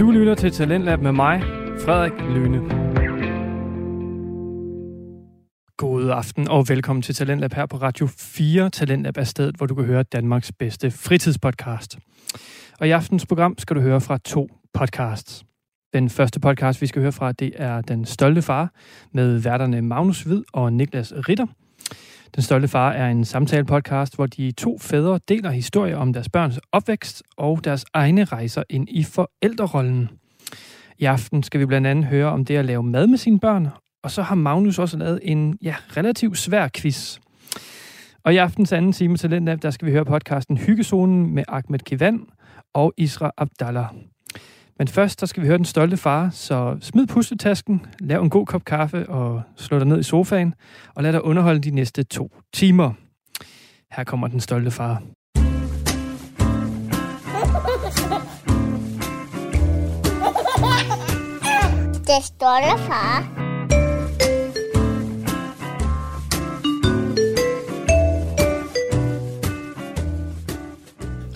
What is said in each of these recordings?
Du lytter til Talentlab med mig, Frederik Lyne. God aften og velkommen til Talentlab her på Radio 4. Talentlab er stedet, hvor du kan høre Danmarks bedste fritidspodcast. Og i aftens program skal du høre fra to podcasts. Den første podcast, vi skal høre fra, det er Den Stolte Far med værterne Magnus Hvid og Niklas Ritter. Den Stolte Far er en samtale-podcast, hvor de to fædre deler historier om deres børns opvækst og deres egne rejser ind i forældrerollen. I aften skal vi blandt andet høre om det at lave mad med sine børn, og så har Magnus også lavet en ja, relativt svær quiz. Og i aftens anden time Talentlab, der skal vi høre podcasten Hyggezonen med Ahmed Kivan og Isra Abdallah. Men først, så skal vi høre den stolte far, så smid pusletasken, lav en god kop kaffe og slå dig ned i sofaen, og lad dig underholde de næste to timer. Her kommer den stolte far. Det stolte far.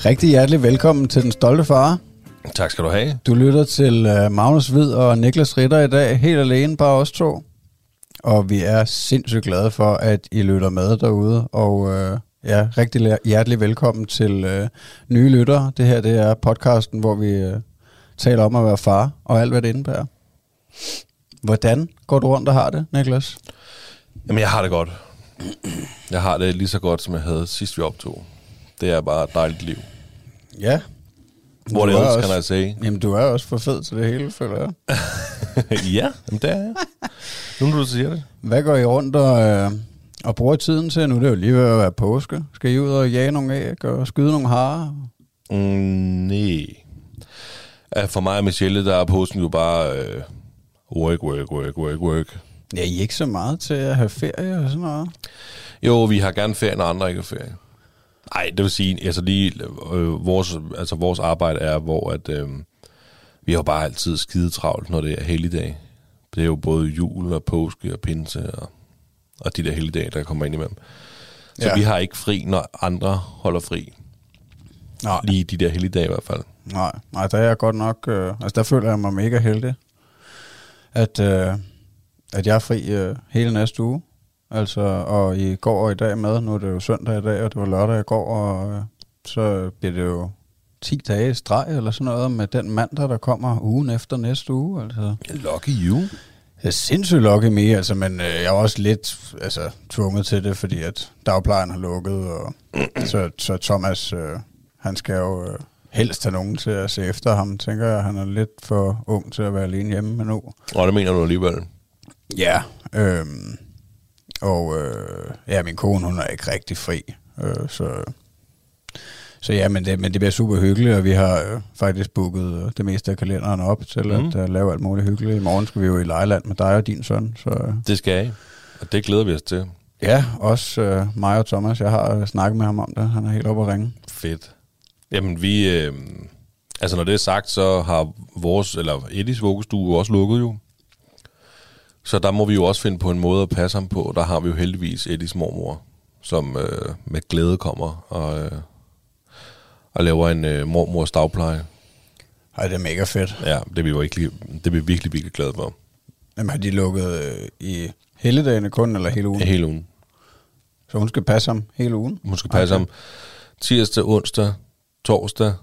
Rigtig hjertelig velkommen til Den Stolte Far. Tak skal du have. Du lytter til uh, Magnus Hvid og Niklas Ritter i dag, helt alene, bare os to. Og vi er sindssygt glade for, at I lytter med derude. Og uh, ja, rigtig hjertelig velkommen til uh, nye lyttere. Det her det er podcasten, hvor vi uh, taler om at være far og alt, hvad det indebærer. Hvordan går du rundt og har det, Niklas? Jamen, jeg har det godt. Jeg har det lige så godt, som jeg havde sidst vi optog. Det er bare et dejligt liv. Ja. Hvor Du ellers også- kan jeg sige. Jamen, du er også for fed til det hele, føler jeg. ja, jamen det er jeg. Nu når du siger det. Hvad går I rundt og, øh, og bruger tiden til? Nu er det jo lige ved at være påske. Skal I ud og jage nogle æg og skyde nogle harer? Mm, nej. For mig og Michelle, der er posten jo bare øh, work, work, work, work, work. Ja, I er ikke så meget til at have ferie og sådan noget. Jo, vi har gerne ferie, når andre ikke har ferie. Nej, det vil sige, altså lige, øh, vores, altså vores arbejde er, hvor at, øh, vi har bare altid skide travlt, når det er helligdag. Det er jo både jul og påske og pinse og, og de der helligdage, der kommer ind imellem. Så ja. vi har ikke fri, når andre holder fri. Nej, Lige de der helligdage i hvert fald. nej, nej der er jeg godt nok... Øh, altså, der føler jeg mig mega heldig, at, øh, at jeg er fri øh, hele næste uge. Altså, og i går og i dag med, nu er det jo søndag i dag, og det var lørdag i går, og øh, så bliver det jo 10 dage i streg eller sådan noget med den mandag, der kommer ugen efter næste uge. Altså. Lucky you. Jeg er sindssygt lucky med, altså, men øh, jeg er også lidt altså, tvunget til det, fordi at dagplejen har lukket, og så, så Thomas, øh, han skal jo øh, helst have nogen til at se efter ham, tænker jeg. Han er lidt for ung til at være alene hjemme med nu. Og det mener du alligevel. Ja, øh, og øh, ja, min kone, hun er ikke rigtig fri, øh, så... Så ja, men det, men det bliver super hyggeligt, og vi har øh, faktisk booket øh, det meste af kalenderen op til Mhm. at uh, lave alt muligt hyggeligt. I morgen skal vi jo i Lejland med dig og din søn, så... Øh, Det skal jeg. Og det glæder vi os til. Ja, også øh, mig og Thomas. Jeg har øh, snakket med ham om det. Han er helt oppe at ringe. Fedt. Jamen vi, øh, altså når det er sagt, så har vores, eller Eddies vuggestue også lukket jo. Så der må vi jo også finde på en måde at passe ham på. Der har vi jo heldigvis Eddies mormor, som øh, med glæde kommer og, øh, og laver en øh, mormors dagpleje. Ej, det er mega fedt. Ja, det er vi jo virkelig, det er vi virkelig, virkelig glade for. Jamen, har de lukket øh, i helligdagene kun, eller hele ugen? Ja. Hele ugen. Så hun skal passe ham hele ugen? Hun skal passe ham tirsdag, onsdag, torsdag.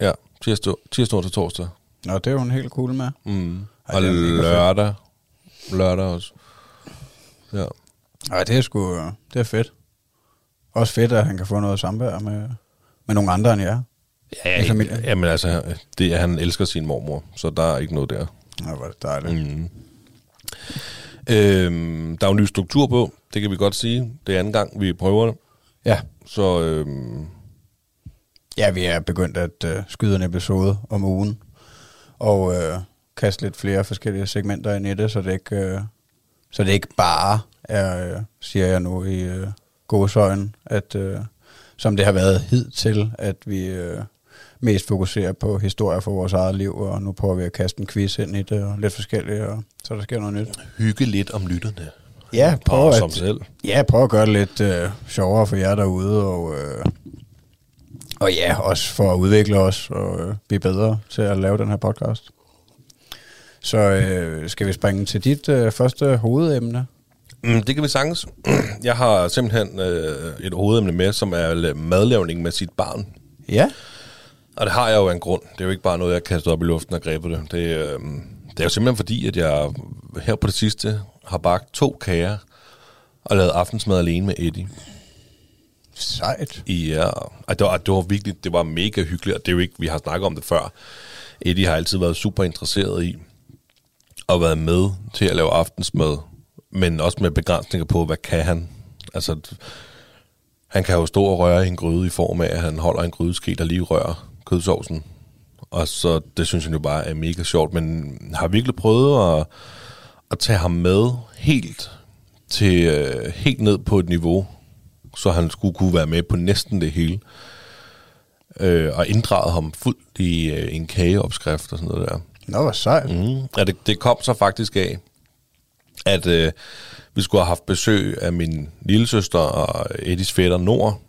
Ja, tirsdag, tirsdag, onsdag, torsdag. Nå, det er hun helt cool med. Mm. Ej, Og lørdag. Lørdag også. Ja. Ej, det er sgu... øh, Det er fedt. Også fedt, at han kan få noget samvær med, med nogle andre end jer. Ja, familien. ja, men altså, det, er- han elsker sin mormor, så der er ikke noget der. Nå, hvor er det dejligt. Mm. Øhm, der er jo en ny struktur på, det kan vi godt sige. Det er anden gang, vi prøver det. Ja. Så øhm, Ja, vi er begyndt at øh, skyde en episode om ugen. Og øh, kaste lidt flere forskellige segmenter ind i det, så det ikke, øh, så det ikke bare er, øh, siger jeg nu i øh, godsøjen, at øh, som det har været hidtil, at vi øh, mest fokuserer på historier for vores eget liv, og nu prøver vi at kaste en quiz ind i det, og lidt forskelligt, og så der sker noget nyt. hygge lidt om lytterne. Ja, prøv at, selv. Ja, prøv at gøre det lidt øh, sjovere for jer derude, og, øh, Og ja, også for at udvikle os og øh, blive bedre til at lave den her podcast. Så øh, skal vi springe til dit øh, første hovedemne? Mm, det kan vi sagtens. Jeg har simpelthen øh, et hovedemne med, som er la- madlavning med sit barn. Ja. Og det har jeg jo af en grund. Det er jo ikke bare noget, jeg kaster op i luften og grebet det. Det, øh, det er jo simpelthen fordi, at jeg her på det sidste har bagt to kager og lavet aftensmad alene med Eddie. Sejt. Ja, og det var, det var virkelig, det var mega hyggeligt, og det er jo ikke, vi har snakket om det før. Eddie har altid været super interesseret i og været med til at lave aftensmad, men også med begrænsninger på, hvad kan han? Altså, han kan jo stå og røre i en gryde i form af, at han holder en grydeske, der lige rører kødsovsen. Og så, det synes han jo bare er mega sjovt, men har virkelig prøvet at, at tage ham med helt til øh, helt ned på et niveau, så han skulle kunne være med på næsten det hele. Øh, og inddraget ham fuldt i øh, en kageopskrift og sådan noget der. Nå, hvor sejt. Mm. Ja, det, det kom så faktisk af, at øh, vi skulle have haft besøg af min lille søster og Eddies fætter Nord,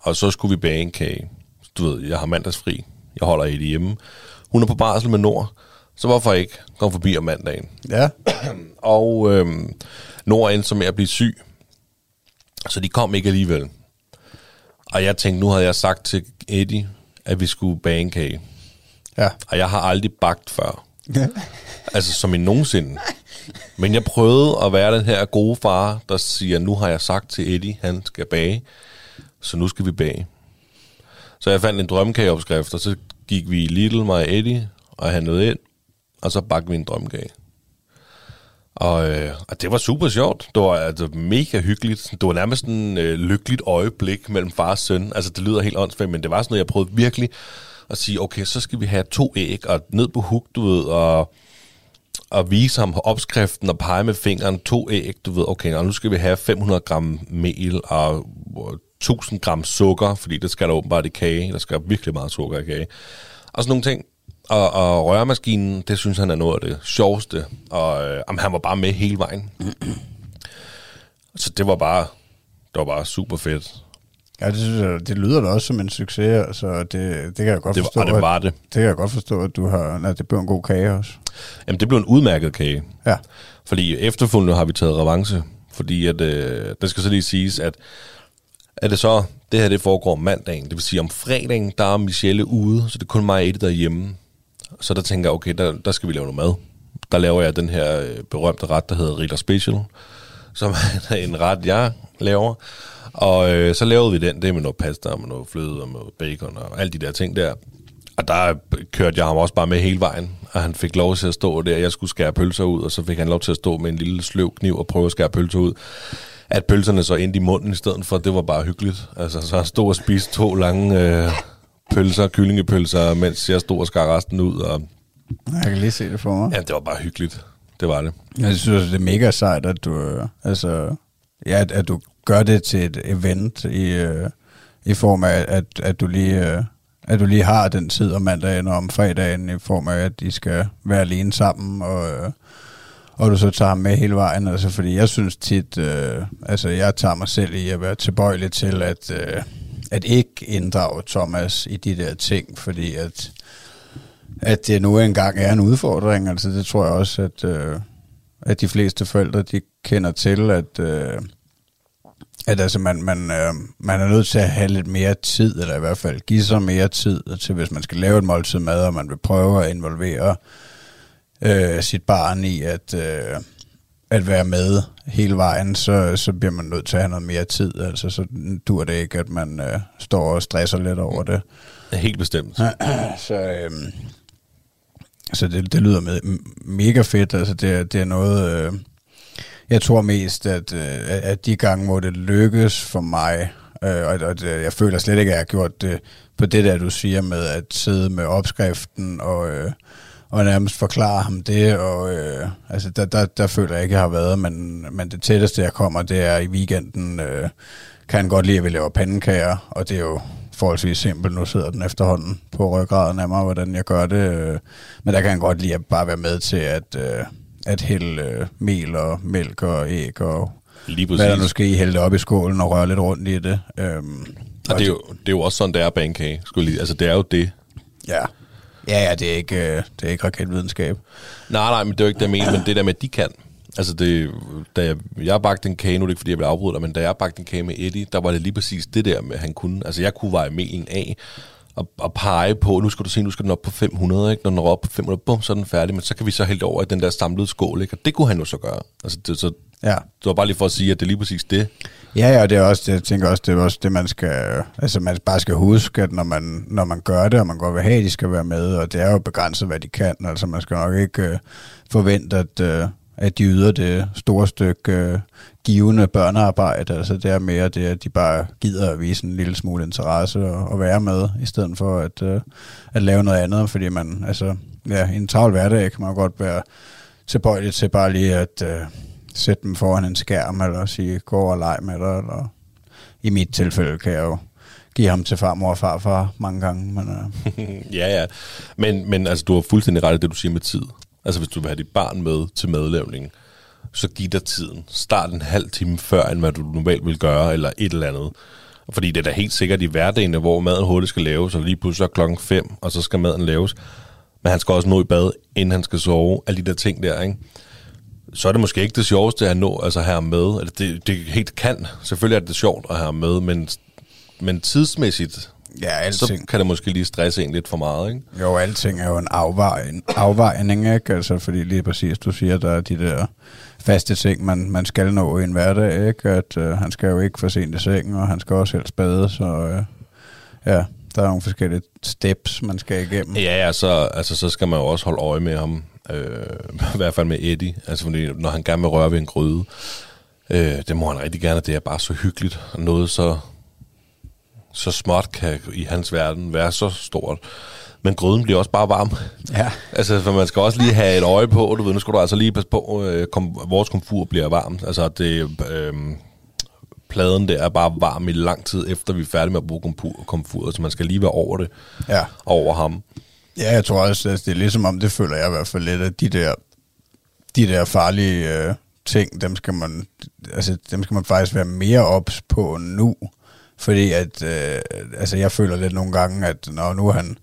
og så skulle vi bage en kage. Du ved, jeg har mandagsfri. Jeg holder Eddie hjemme. Hun er på barsel med Nord, så hvorfor ikke komme forbi om mandagen? Ja. Og øh, Nord endte så med at blive syg, så de kom ikke alligevel. Og jeg tænkte, nu havde jeg sagt til Eddie, at vi skulle bage en kage. Ja. Og jeg har aldrig bagt før. Altså som i nogensinde. Men jeg prøvede at være den her gode far, der siger, nu har jeg sagt til Eddie, han skal bage, så nu skal vi bage. Så jeg fandt en drømmekageopskrift, og så gik vi i Lidl, mig og Eddie, og handlede ind, og så bagte vi en drømmekage. Og, øh, og det var super sjovt. Det var altså, mega hyggeligt. Det var nærmest en øh, lykkeligt øjeblik mellem far og søn. Altså, det lyder helt åndssvagt, men det var sådan noget, jeg prøvede virkelig at sige, okay, så skal vi have to æg, og ned på huk, du ved, og, og vise ham opskriften og pege med fingeren, to æg, du ved, okay, og nu skal vi have 500 gram mel og 1000 gram sukker, fordi det skal der åbenbart i kage. Der skal virkelig meget sukker i kage. Og sådan nogle ting. Og, og røremaskinen, det synes han er noget af det sjoveste. Og øh, jamen, han var bare med hele vejen. Så det var bare, det var bare super fedt. Ja, det, synes jeg, det lyder da også som en succes, altså det, det kan jeg godt Det forstå. og det var at, det. det kan jeg godt forstå, at du har, at det blev en god kage også. Jamen, det blev en udmærket kage. Ja. Fordi efterfølgende har vi taget revanche. Fordi at, øh, det skal så lige siges, at er det så, det her det foregår om mandagen. Det vil sige, om fredagen, der er Michelle ude, så det er kun mig og Eddie derhjemme. Så der tænker jeg, okay, der, der skal vi lave noget mad. Der laver jeg den her øh, berømte ret, der hedder Ritter Special, som er en ret, jeg laver. Og øh, så lavede vi den, det med noget pasta og med noget fløde og med noget bacon og alle de der ting der. Og der kørte jeg ham også bare med hele vejen, og han fik lov til at stå der. Jeg skulle skære pølser ud, og så fik han lov til at stå med en lille sløv kniv og prøve at skære pølser ud. At pølserne så endte i munden i stedet for, det var bare hyggeligt. Altså, så han stod og spiste to lange øh, pølser, kyllingepølser, mens jeg stod og skar resten ud. Og, Jeg kan lige se det for mig. ja, det var bare hyggeligt. Det var det. Jeg synes, det er mega sejt, at du, øh, altså, ja, at, at du gør det til et event i, øh, i form af, at, at, du lige, øh, at du lige har den tid om mandagen og om fredagen i form af, at de skal være alene sammen, og, øh, og du så tager ham med hele vejen. Altså, fordi jeg synes tit, øh, altså jeg tager mig selv i at være tilbøjelig til at, øh, at ikke inddrage Thomas i de der ting, fordi at, at det nu engang er en udfordring. Altså det tror jeg også, at, øh, at de fleste forældre, de kender til, at, øh, at altså man, man, øh, man er nødt til at have lidt mere tid, eller i hvert fald give sig mere tid til, hvis man skal lave et måltid mad, og man vil prøve at involvere øh, sit barn i at, øh, at være med hele vejen, så, så bliver man nødt til at have noget mere tid. Altså så dur det ikke, at man øh, står og stresser lidt over det. Helt bestemt. Så, øhm, så det, det lyder med, mega fedt. Altså det, det er noget, øh, jeg tror mest, at, øh, at de gange, hvor det lykkes for mig, øh, og, og det, jeg føler slet ikke, at jeg har gjort det på det der, du siger med at sidde med opskriften og, øh, og nærmest forklare ham det. Og, øh, altså der, der, der føler jeg ikke, jeg har været, men, men det tætteste, jeg kommer, det er i weekenden, øh, kan han godt lide, at vi laver pandekager, og det er jo forholdsvis simpelt. Nu sidder den efterhånden på ryggraden af mig, hvordan jeg gør det. øh, Men der kan han godt lide at bare være med til at, øh, at hælde øh, mel og mælk og æg og Lige hvad der nu præcis. skal i, hælde op i skålen og røre lidt rundt i det. Øhm, Og det er, jo, det er jo også sådan, det er bankage. Skulle lige. Altså, det er jo det. Ja. Ja, ja, det er ikke, øh, det er ikke raketvidenskab. Nej, nej, men det er jo ikke det, jeg mener, men det der med, at de kan. Altså, det, da jeg, jeg bagte en kage, nu er det ikke, fordi jeg vil afbryde dig, men da jeg bagte en kage med Eddie, der var det lige præcis det der med, at han kunne. Altså, jeg kunne veje melen af, og, og pege på, nu skal du se, nu skal den op på 500, ikke? Når den er op på 500, bum, så er den færdig, men så kan vi så hælde over i den der samlede skål, ikke? Og det kunne han jo så gøre. Altså, det, så, Ja. det var bare lige for at sige, at det er lige præcis det. Ja, ja, det er også, det, jeg tænker også, det er også det, man skal, altså man bare skal huske, at når man, når man gør det, og man godt vil have, at de skal være med, og det er jo begrænset, hvad de kan, altså man skal nok ikke øh, forvente, at, øh, at de yder det store stykke øh, givende børnearbejde, altså det er mere det, at de bare gider at vise en lille smule interesse og, og være med, i stedet for at, øh, at lave noget andet, fordi man, altså, ja, i en travl hverdag kan man godt være tilbøjelig til bare lige at øh, sætte dem foran en skærm, eller sige, gå og leg med dig, eller i mit tilfælde kan jeg jo give ham til farmor og farfar mange gange, men øh, ja, ja. Men, men altså, du har fuldstændig ret i det, du siger med tid. Altså, hvis du vil have dit barn med til madlavningen, så giv dig tiden. Start en halv time før, end hvad du normalt vil gøre, eller et eller andet. Fordi det er da helt sikkert i hverdagen, hvor maden hurtigt skal laves, og lige pludselig er klokken 5, og så skal maden laves. Men han skal også nå i bad, inden han skal sove. Alle de der ting der, ikke? Så er det måske ikke det sjoveste at nå, altså ham med. Eller det, det helt kan. Selvfølgelig er det sjovt at have med, men, men tidsmæssigt, ja, så alting, kan det måske lige stresse en lidt for meget, ikke? jo, alting er jo en afvejning, afvejning ikke? Altså, fordi lige præcis, du siger, der er de der faste ting, man, man skal nå i en hverdag, ikke? At øh, han skal jo ikke for sent i sengen, og han skal også helst bade, så øh, ja, der er nogle forskellige steps, man skal igennem. Ja, ja så, altså, så skal man jo også holde øje med ham. Øh, I hvert fald med Eddie. Altså, fordi når han gerne vil røre ved en gryde, øh, det må han rigtig gerne. Det er bare så hyggeligt. Noget så, så småt kan i hans verden være så stort. Men gryden bliver også bare varm. Ja. Altså, for man skal også lige have et øje på, du ved, nu skal du altså lige passe på, øh, kom, vores komfur bliver varmt. Altså, det, øh, pladen der er bare varm i lang tid, efter vi er færdige med at bruge komfur, komfuret, så man skal lige være over det, Ja. over ham. Ja, jeg tror også, at det er ligesom om, det føler jeg i hvert fald lidt, at de der, de der farlige øh, ting, dem skal, man, altså, dem skal man faktisk være mere ops på nu. Fordi at, øh, altså jeg føler lidt nogle gange, at når nu er han,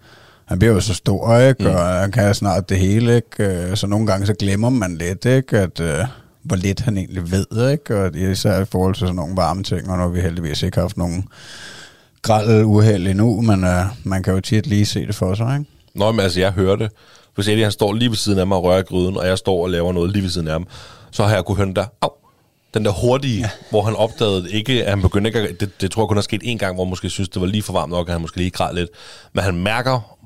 han bliver jo så stor, ikke? Mm. og han kan snart det hele, ikke? Øh, så nogle gange så glemmer man lidt, ikke? at øh, hvor lidt han egentlig ved, ikke? og især i forhold til sådan nogle varme ting, og når vi heldigvis ikke har haft nogen grælde uheld endnu, men øh, man kan jo tit lige se det for sig, ikke? Nå, men altså, jeg hører det. Hvis Eddie han står lige ved siden af mig og rører gryden, og jeg står og laver noget lige ved siden af ham, så har jeg kunne høre den der, au, den der hurtige, ja. hvor han opdagede ikke, at han begyndte ikke at, det, det tror jeg kun er sket en gang, hvor han måske synes, det var lige for varmt nok, at han måske lige græd lidt. Men han mærker,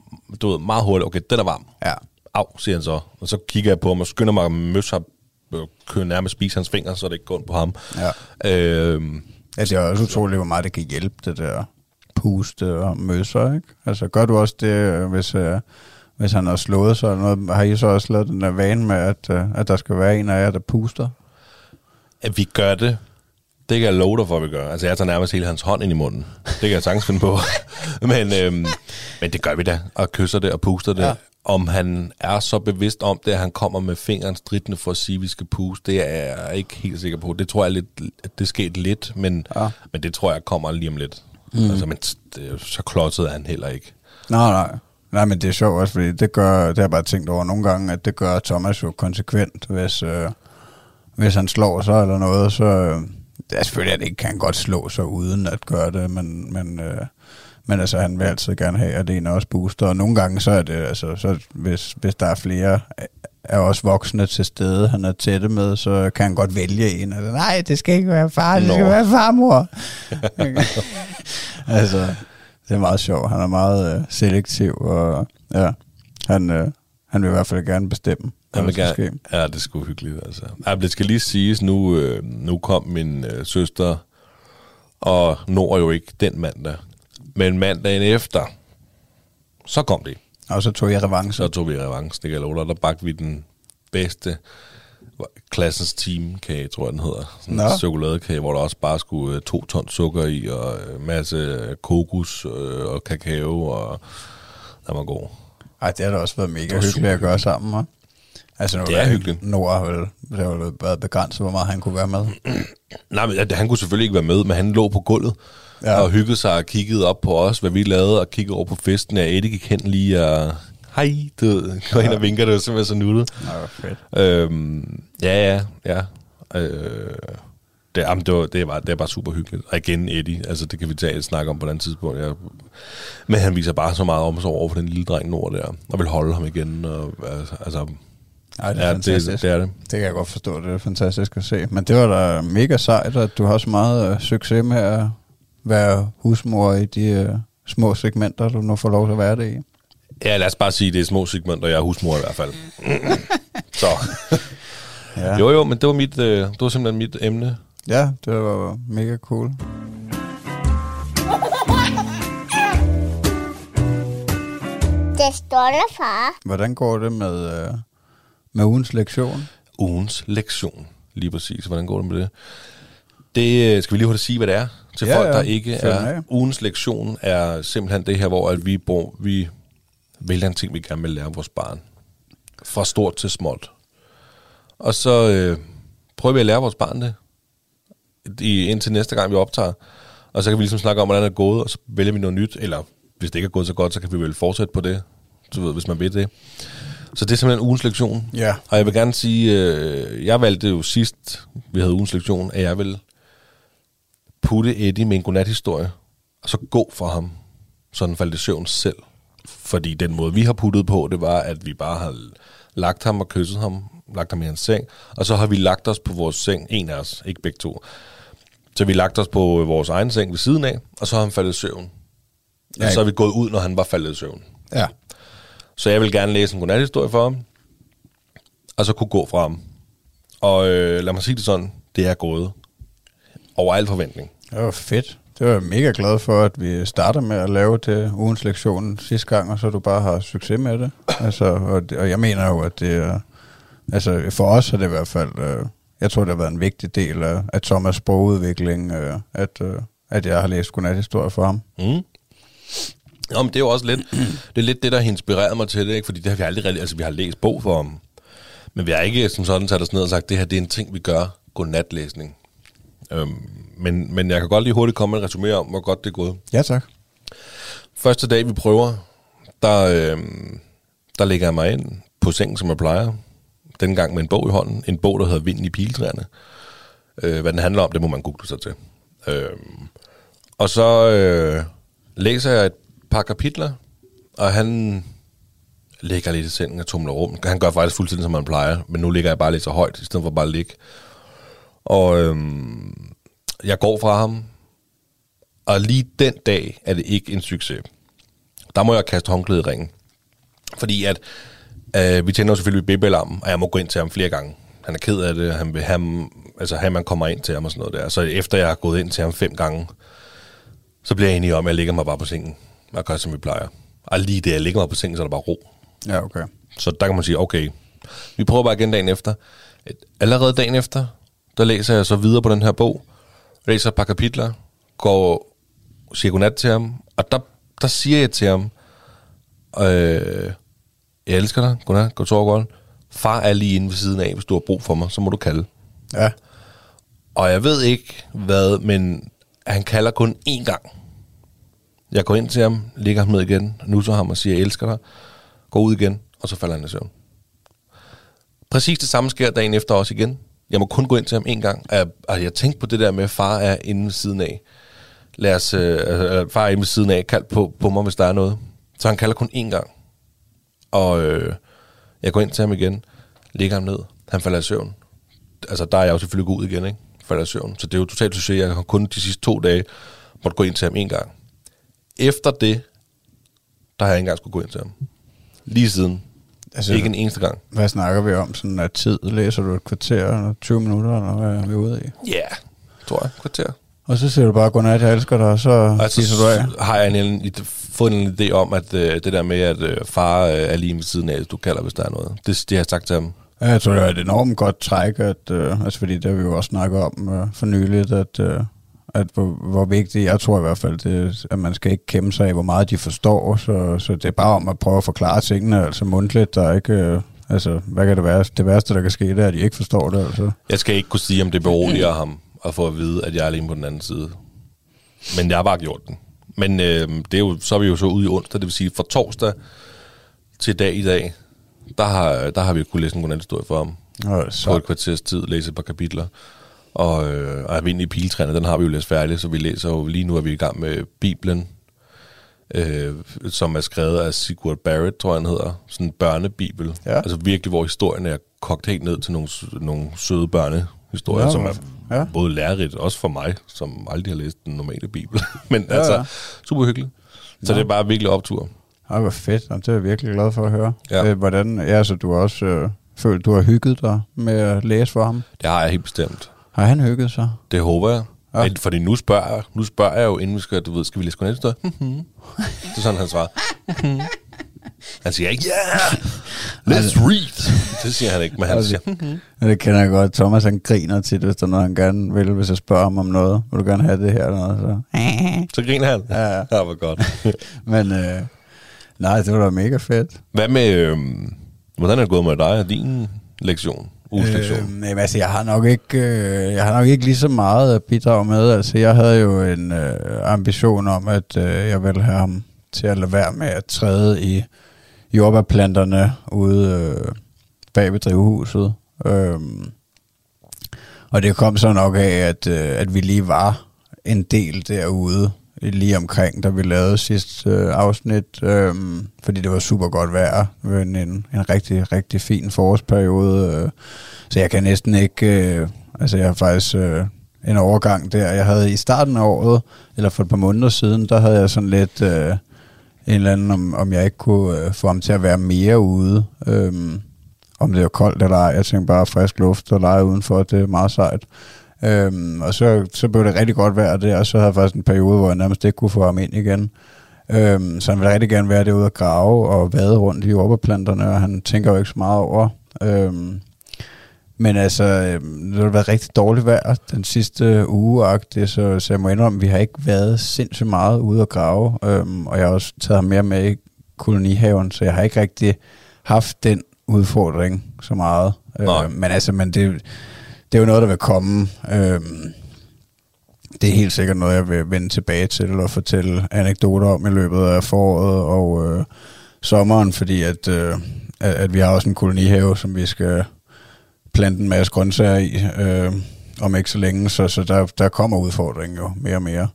du ved, meget hurtigt, okay, den er varm. Ja. Au, siger han så. Og så kigger jeg på ham og skynder mig at møsse ham, og kører nærmest spise hans fingre, så det ikke går ondt på ham. Ja. Øhm, Altså, det er også utroligt, hvor meget det kan hjælpe, det der puste og møsser, ikke? Altså, gør du også det, øh, hvis, øh, hvis han har slået sig eller noget? Har I så også lavet den der vane med, at, øh, at der skal være en af jer, der puster? at vi gør det, det kan jeg love dig for, at vi gør. Altså, jeg tager nærmest hele hans hånd ind i munden. Det kan jeg sagtens finde på. men, øhm, men det gør vi da, og kysser det og puster det. Ja. Om han er så bevidst om det, at han kommer med fingeren stridende for at sige, at vi skal puste, det er jeg ikke helt sikker på. Det tror jeg lidt, at det skete lidt, men, Ja. men det tror jeg kommer lige om lidt. Mm. Altså, men det, så klodset er han heller ikke. Nej, nej. Nej, men det er sjovt også, fordi det gør, det har jeg bare tænkt over nogle gange, at det gør Thomas jo konsekvent, hvis, øh, hvis han slår sig eller noget, så øh, det er selvfølgelig, at det ikke kan godt slå sig uden at gøre det, men, men, øh, men altså, han vil altid gerne have, at en også booster, og nogle gange så er det, altså, så hvis, hvis der er flere af os voksne til stede, han er tætte med, så kan han godt vælge en, altså, nej, det skal ikke være far, det skal Nå. være farmor. altså, det er meget sjovt. Han er meget øh, selektiv, og ja, han, øh, han vil i hvert fald gerne bestemme, Jeg vil der gerne, ja, det er sgu hyggeligt. Altså. Ja, det skal lige siges, nu, øh, nu kom min øh, søster og når jo ikke den mandag. Men mandagen efter, så kom det. Og så tog jeg revanche. Så tog vi revanche, det kan jeg love dig. Der bagte vi den bedste klassens teamkage, tror jeg den hedder. Sådan Nå. en chokoladekage, hvor der også bare skulle øh, to ton sukker i, og en masse kokos øh, og kakao, og den var god. Ej, det har da også været mega hyggeligt at gøre sammen, hva'? Altså, nu Det er hyggeligt. Nora har vel, det har vel været begrænset, hvor meget han kunne være med. Nej, men han kunne selvfølgelig ikke være med, men han lå på gulvet Ja. og hyggede sig og kiggede op på os, hvad vi lavede, og kiggede over på festen, og Eddie gik hen lige og... Hej, du går ind og vinker, det var simpelthen så nuttet. Nå, fedt. Øhm, ja, ja, ja. Øh, det, jamen, det, var, det, var, det er bare super hyggeligt. Og igen, Eddie, altså det kan vi tage et snak om på et andet tidspunkt. Jeg, men han viser bare så meget omsorg over for den lille dreng Nord der, og vil holde ham igen. Og, altså, altså, Ej, det er ja, fantastisk. det, det er det. Det kan jeg godt forstå, det er fantastisk at se. Men det var da mega sejt, at du har så meget uh, succes med at være husmor i de uh, små segmenter, du nu får lov til at være det i. Ja, lad os bare sige, det er små segmenter, jeg er husmor i hvert fald. så, Ja, jo jo, men det var, mit, øh, det var simpelthen mit emne. ja det var mega cool. Det stolte far. Hvordan går det med, uh, med ugens lektion? Ugens lektion, lige præcis. Hvordan går det med det? Det øh, skal vi lige hurtigt sige, hvad det er til Ja, folk, ja. der ikke den er. Ugens lektion er simpelthen det her, hvor at vi, bor, vi vælger en ting, vi gerne vil lære vores barn. Fra stort til småt. Og så øh, prøver vi at lære vores barn det, i, indtil næste gang, vi optager. Og så kan vi ligesom snakke om, hvordan det er gået, og så vælger vi noget nyt. Eller hvis det ikke er gået så godt, så kan vi vel fortsætte på det, du ved, hvis man vil det. Så det er simpelthen ugens lektion. Ja. Og jeg vil gerne sige, øh, jeg valgte jo sidst, vi havde ugens lektion, at jeg vil putte Eddie med en godnathistorie, og så gå for ham, så han faldt i søvn selv. Fordi den måde, vi har puttet på, det var, at vi bare har lagt ham og kysset ham, lagt ham i hans seng, og så har vi lagt os på vores seng, en af os, ikke begge to. Så vi lagt os på vores egen seng ved siden af, og så har han faldet i søvn. Ja, Og så er vi gået ud, når han var faldet i søvn. Ja. Så jeg vil gerne læse en godnathistorie for ham, og så kunne gå fra ham. Og øh, lad mig sige det sådan, det er gået over al forventning. Det var fedt. Det var jeg mega glad for, at vi starter med at lave det ugens lektion sidste gang, og så du bare har succes med det. Altså, og, det- og jeg mener jo, at det er... Altså, for os er det i hvert fald... Øh, jeg tror, det har været en vigtig del af, af Thomas' sprogudvikling, øh, at, øh, at jeg har læst godnathistorie for ham. Mm. Nå, men det er jo også lidt det, er lidt det der har inspireret mig til det, ikke? fordi det har vi aldrig altså vi har læst bog for ham, men vi har ikke som sådan sat os ned og sagt, det her det er en ting, vi gør, godnatlæsning. Øhm, men, men jeg kan godt lige hurtigt komme med et resumé om, hvor godt det er gået. Ja, tak. Første dag, vi prøver, der, øh, der lægger jeg mig ind på sengen, som jeg plejer. Den gang med en bog i hånden. En bog, der hedder Vinden i piltræerne. Øh, hvad den handler om, det må man google sig til. Øh, og så øh, læser jeg et par kapitler, og han ligger lidt i sengen og tumler rum. Han gør faktisk fuldstændig, som man plejer, men nu ligger jeg bare lidt så højt, i stedet for bare at ligge. Og øhm, jeg går fra ham, og lige den dag er det ikke en succes. Der må jeg kaste håndklædet i ringen. Fordi at øh, vi tænder selvfølgelig BB-alarmen, og jeg må gå ind til ham flere gange. Han er ked af det, han vil have, altså have, man kommer ind til ham og sådan noget der. Så efter jeg har gået ind til ham fem gange, så bliver jeg enig om, at jeg ligger mig bare på sengen og gør, som vi plejer. Og lige det, jeg ligger mig på sengen, så er der bare ro. Ja, okay. Så der kan man sige, okay, vi prøver bare igen dagen efter. Allerede dagen efter, der læser jeg så videre på den her bog, læser et par kapitler, går siger godnat til ham, og der, der siger jeg til ham, øh, jeg elsker dig, godnat, god sove godt. Far er lige inde ved siden af, hvis du har brug for mig, så må du kalde. Ja. Og jeg ved ikke hvad, men han kalder kun én gang. Jeg går ind til ham, ligger ham ned igen, nusser ham og siger, jeg elsker dig. Går ud igen, og så falder han i søvn. Præcis det samme sker dagen efter også igen. Jeg må kun gå ind til ham en gang. Og jeg, og jeg tænkte på det der med, at far er inde ved siden af. Lad os, øh, øh, øh, far er inde ved siden af, kald på, på mig, hvis der er noget. Så han kalder kun én gang. Og øh, jeg går ind til ham igen, ligger ham ned, han falder i søvn. Altså, der er jeg jo selvfølgelig gået ud igen, ikke? Falder i søvn. Så det er jo totalt succes. Jeg har kun de sidste to dage måtte gå ind til ham en gang. Efter det, der har jeg ikke engang skulle gå ind til ham. Lige siden. Altså, ikke en eneste gang. Hvad snakker vi om? Sådan at tid læser du et kvarter eller 20 minutter, eller hvad er vi ude i? Ja, yeah, tror jeg. Kvarter. Og så siger du bare, godnat, jeg elsker dig, og så Altså, spiser du af. har jeg en, en, fået en idé om, at øh, det der med, at øh, far øh, er lige ved siden af, du kalder, hvis der er noget. Det, det har jeg sagt til ham. Ja, jeg tror, det er et enormt godt træk, at, øh, altså fordi det har vi jo også snakket om øh, for nyligt, at, øh, at hvor, hvor vigtigt, jeg tror i hvert fald, det, at man skal ikke kæmpe sig af, hvor meget de forstår, så, så det er bare om at prøve at forklare tingene, altså mundtligt, der er ikke, øh, Altså, hvad kan det være? Det værste, der kan ske, det er, at de ikke forstår det, altså. Jeg skal ikke kunne sige, om det beroliger ham at få at vide, at jeg er alene på den anden side. Men jeg har bare gjort den. Men øh, det er jo, så er vi jo så ude i onsdag, det vil sige fra torsdag til dag i dag, der har, der har vi kunnet læse en godnat-historie for ham. På så, et kvarters tid, læse et par kapitler. Og, øh, og Almindelige Piltræner, den har vi jo læst færdig, så vi læser jo, lige nu er vi i gang med Bibelen, øh, som er skrevet af Sigurd Barrett, tror jeg han hedder. Sådan en børnebibel. Ja. Altså virkelig, hvor historien er kogt helt ned til nogle, nogle søde børnehistorier, Ja, som er ja. ja. både lærerigt, også for mig, som aldrig har læst den normale bibel. Men Ja, ja, altså, ja. super hyggeligt. Så det er bare virkelig optur. Ej, hvor fedt. Jamen, det er jeg virkelig glad for at høre. Ja. Øh, hvordan, ja, så du har også øh, følt, du har hygget dig med at læse for ham. Det har jeg helt bestemt. Har han hygget sig? Det håber jeg. Ja. Ja. Fordi nu spørger, jeg, nu spørger jeg jo, inden vi skal, du ved, skal vi læse godnathistorie? Mhm. det er sådan, han svarer. Han siger ikke, yeah, let's read. Det siger han ikke, men han siger, mhm. Ja, det kender jeg godt. Thomas han griner tit, hvis der er noget, han gerne vil, hvis jeg spørger ham om noget. Vil du gerne have det her eller noget? Så. så griner han. Ja, ja. ja hvor godt. Men øh, nej, det var da mega fedt. Hvad med, øh, hvordan er det gået med dig og din lektion? Uges? Øh, jamen, altså, jeg har nok ikke, øh, jeg har nok ikke lige så meget at bidrage med. Altså, jeg havde jo en øh, ambition om, at øh, jeg ville have ham til at lade være med at træde i jordbærplanterne ude øh, bag ved drivhuset. Øh, og det kom så nok af, at, øh, at vi lige var en del derude, lige omkring, da vi lavede sidste øh, afsnit, øh, fordi det var super godt vejr, men en, en rigtig, rigtig fin forårsperiode, øh, så jeg kan næsten ikke, øh, altså jeg har faktisk øh, en overgang der, jeg havde i starten af året, eller for et par måneder siden, der havde jeg sådan lidt øh, en eller anden, om, om jeg ikke kunne øh, få ham til at være mere ude, øh, om det var koldt eller ej, jeg tænkte bare frisk luft og lege udenfor, det er meget sejt. Øhm, og så, så blev det rigtig godt vejr der, og så havde jeg faktisk en periode, hvor jeg nærmest ikke kunne få ham ind igen. Øhm, så han ville rigtig gerne være derude og grave og vade rundt i jordbærplanterne, og han tænker jo ikke så meget over. Øhm, men altså, øhm, det har været rigtig dårligt vejr den sidste uge, så, så jeg må indrømme, at vi har ikke været sindssygt meget ude at grave, øhm, og jeg har også taget ham mere med i kolonihaven, så jeg har ikke rigtig haft den udfordring så meget. Øh, men altså, men det, det er jo noget, der vil komme. Øhm, det er helt sikkert noget, jeg vil vende tilbage til og fortælle anekdoter om i løbet af foråret og øh, sommeren, fordi at, øh, at, at vi har også en kolonihave, som vi skal plante en masse grøntsager i øh, om ikke så længe, så, så der, der kommer udfordringen jo mere og mere.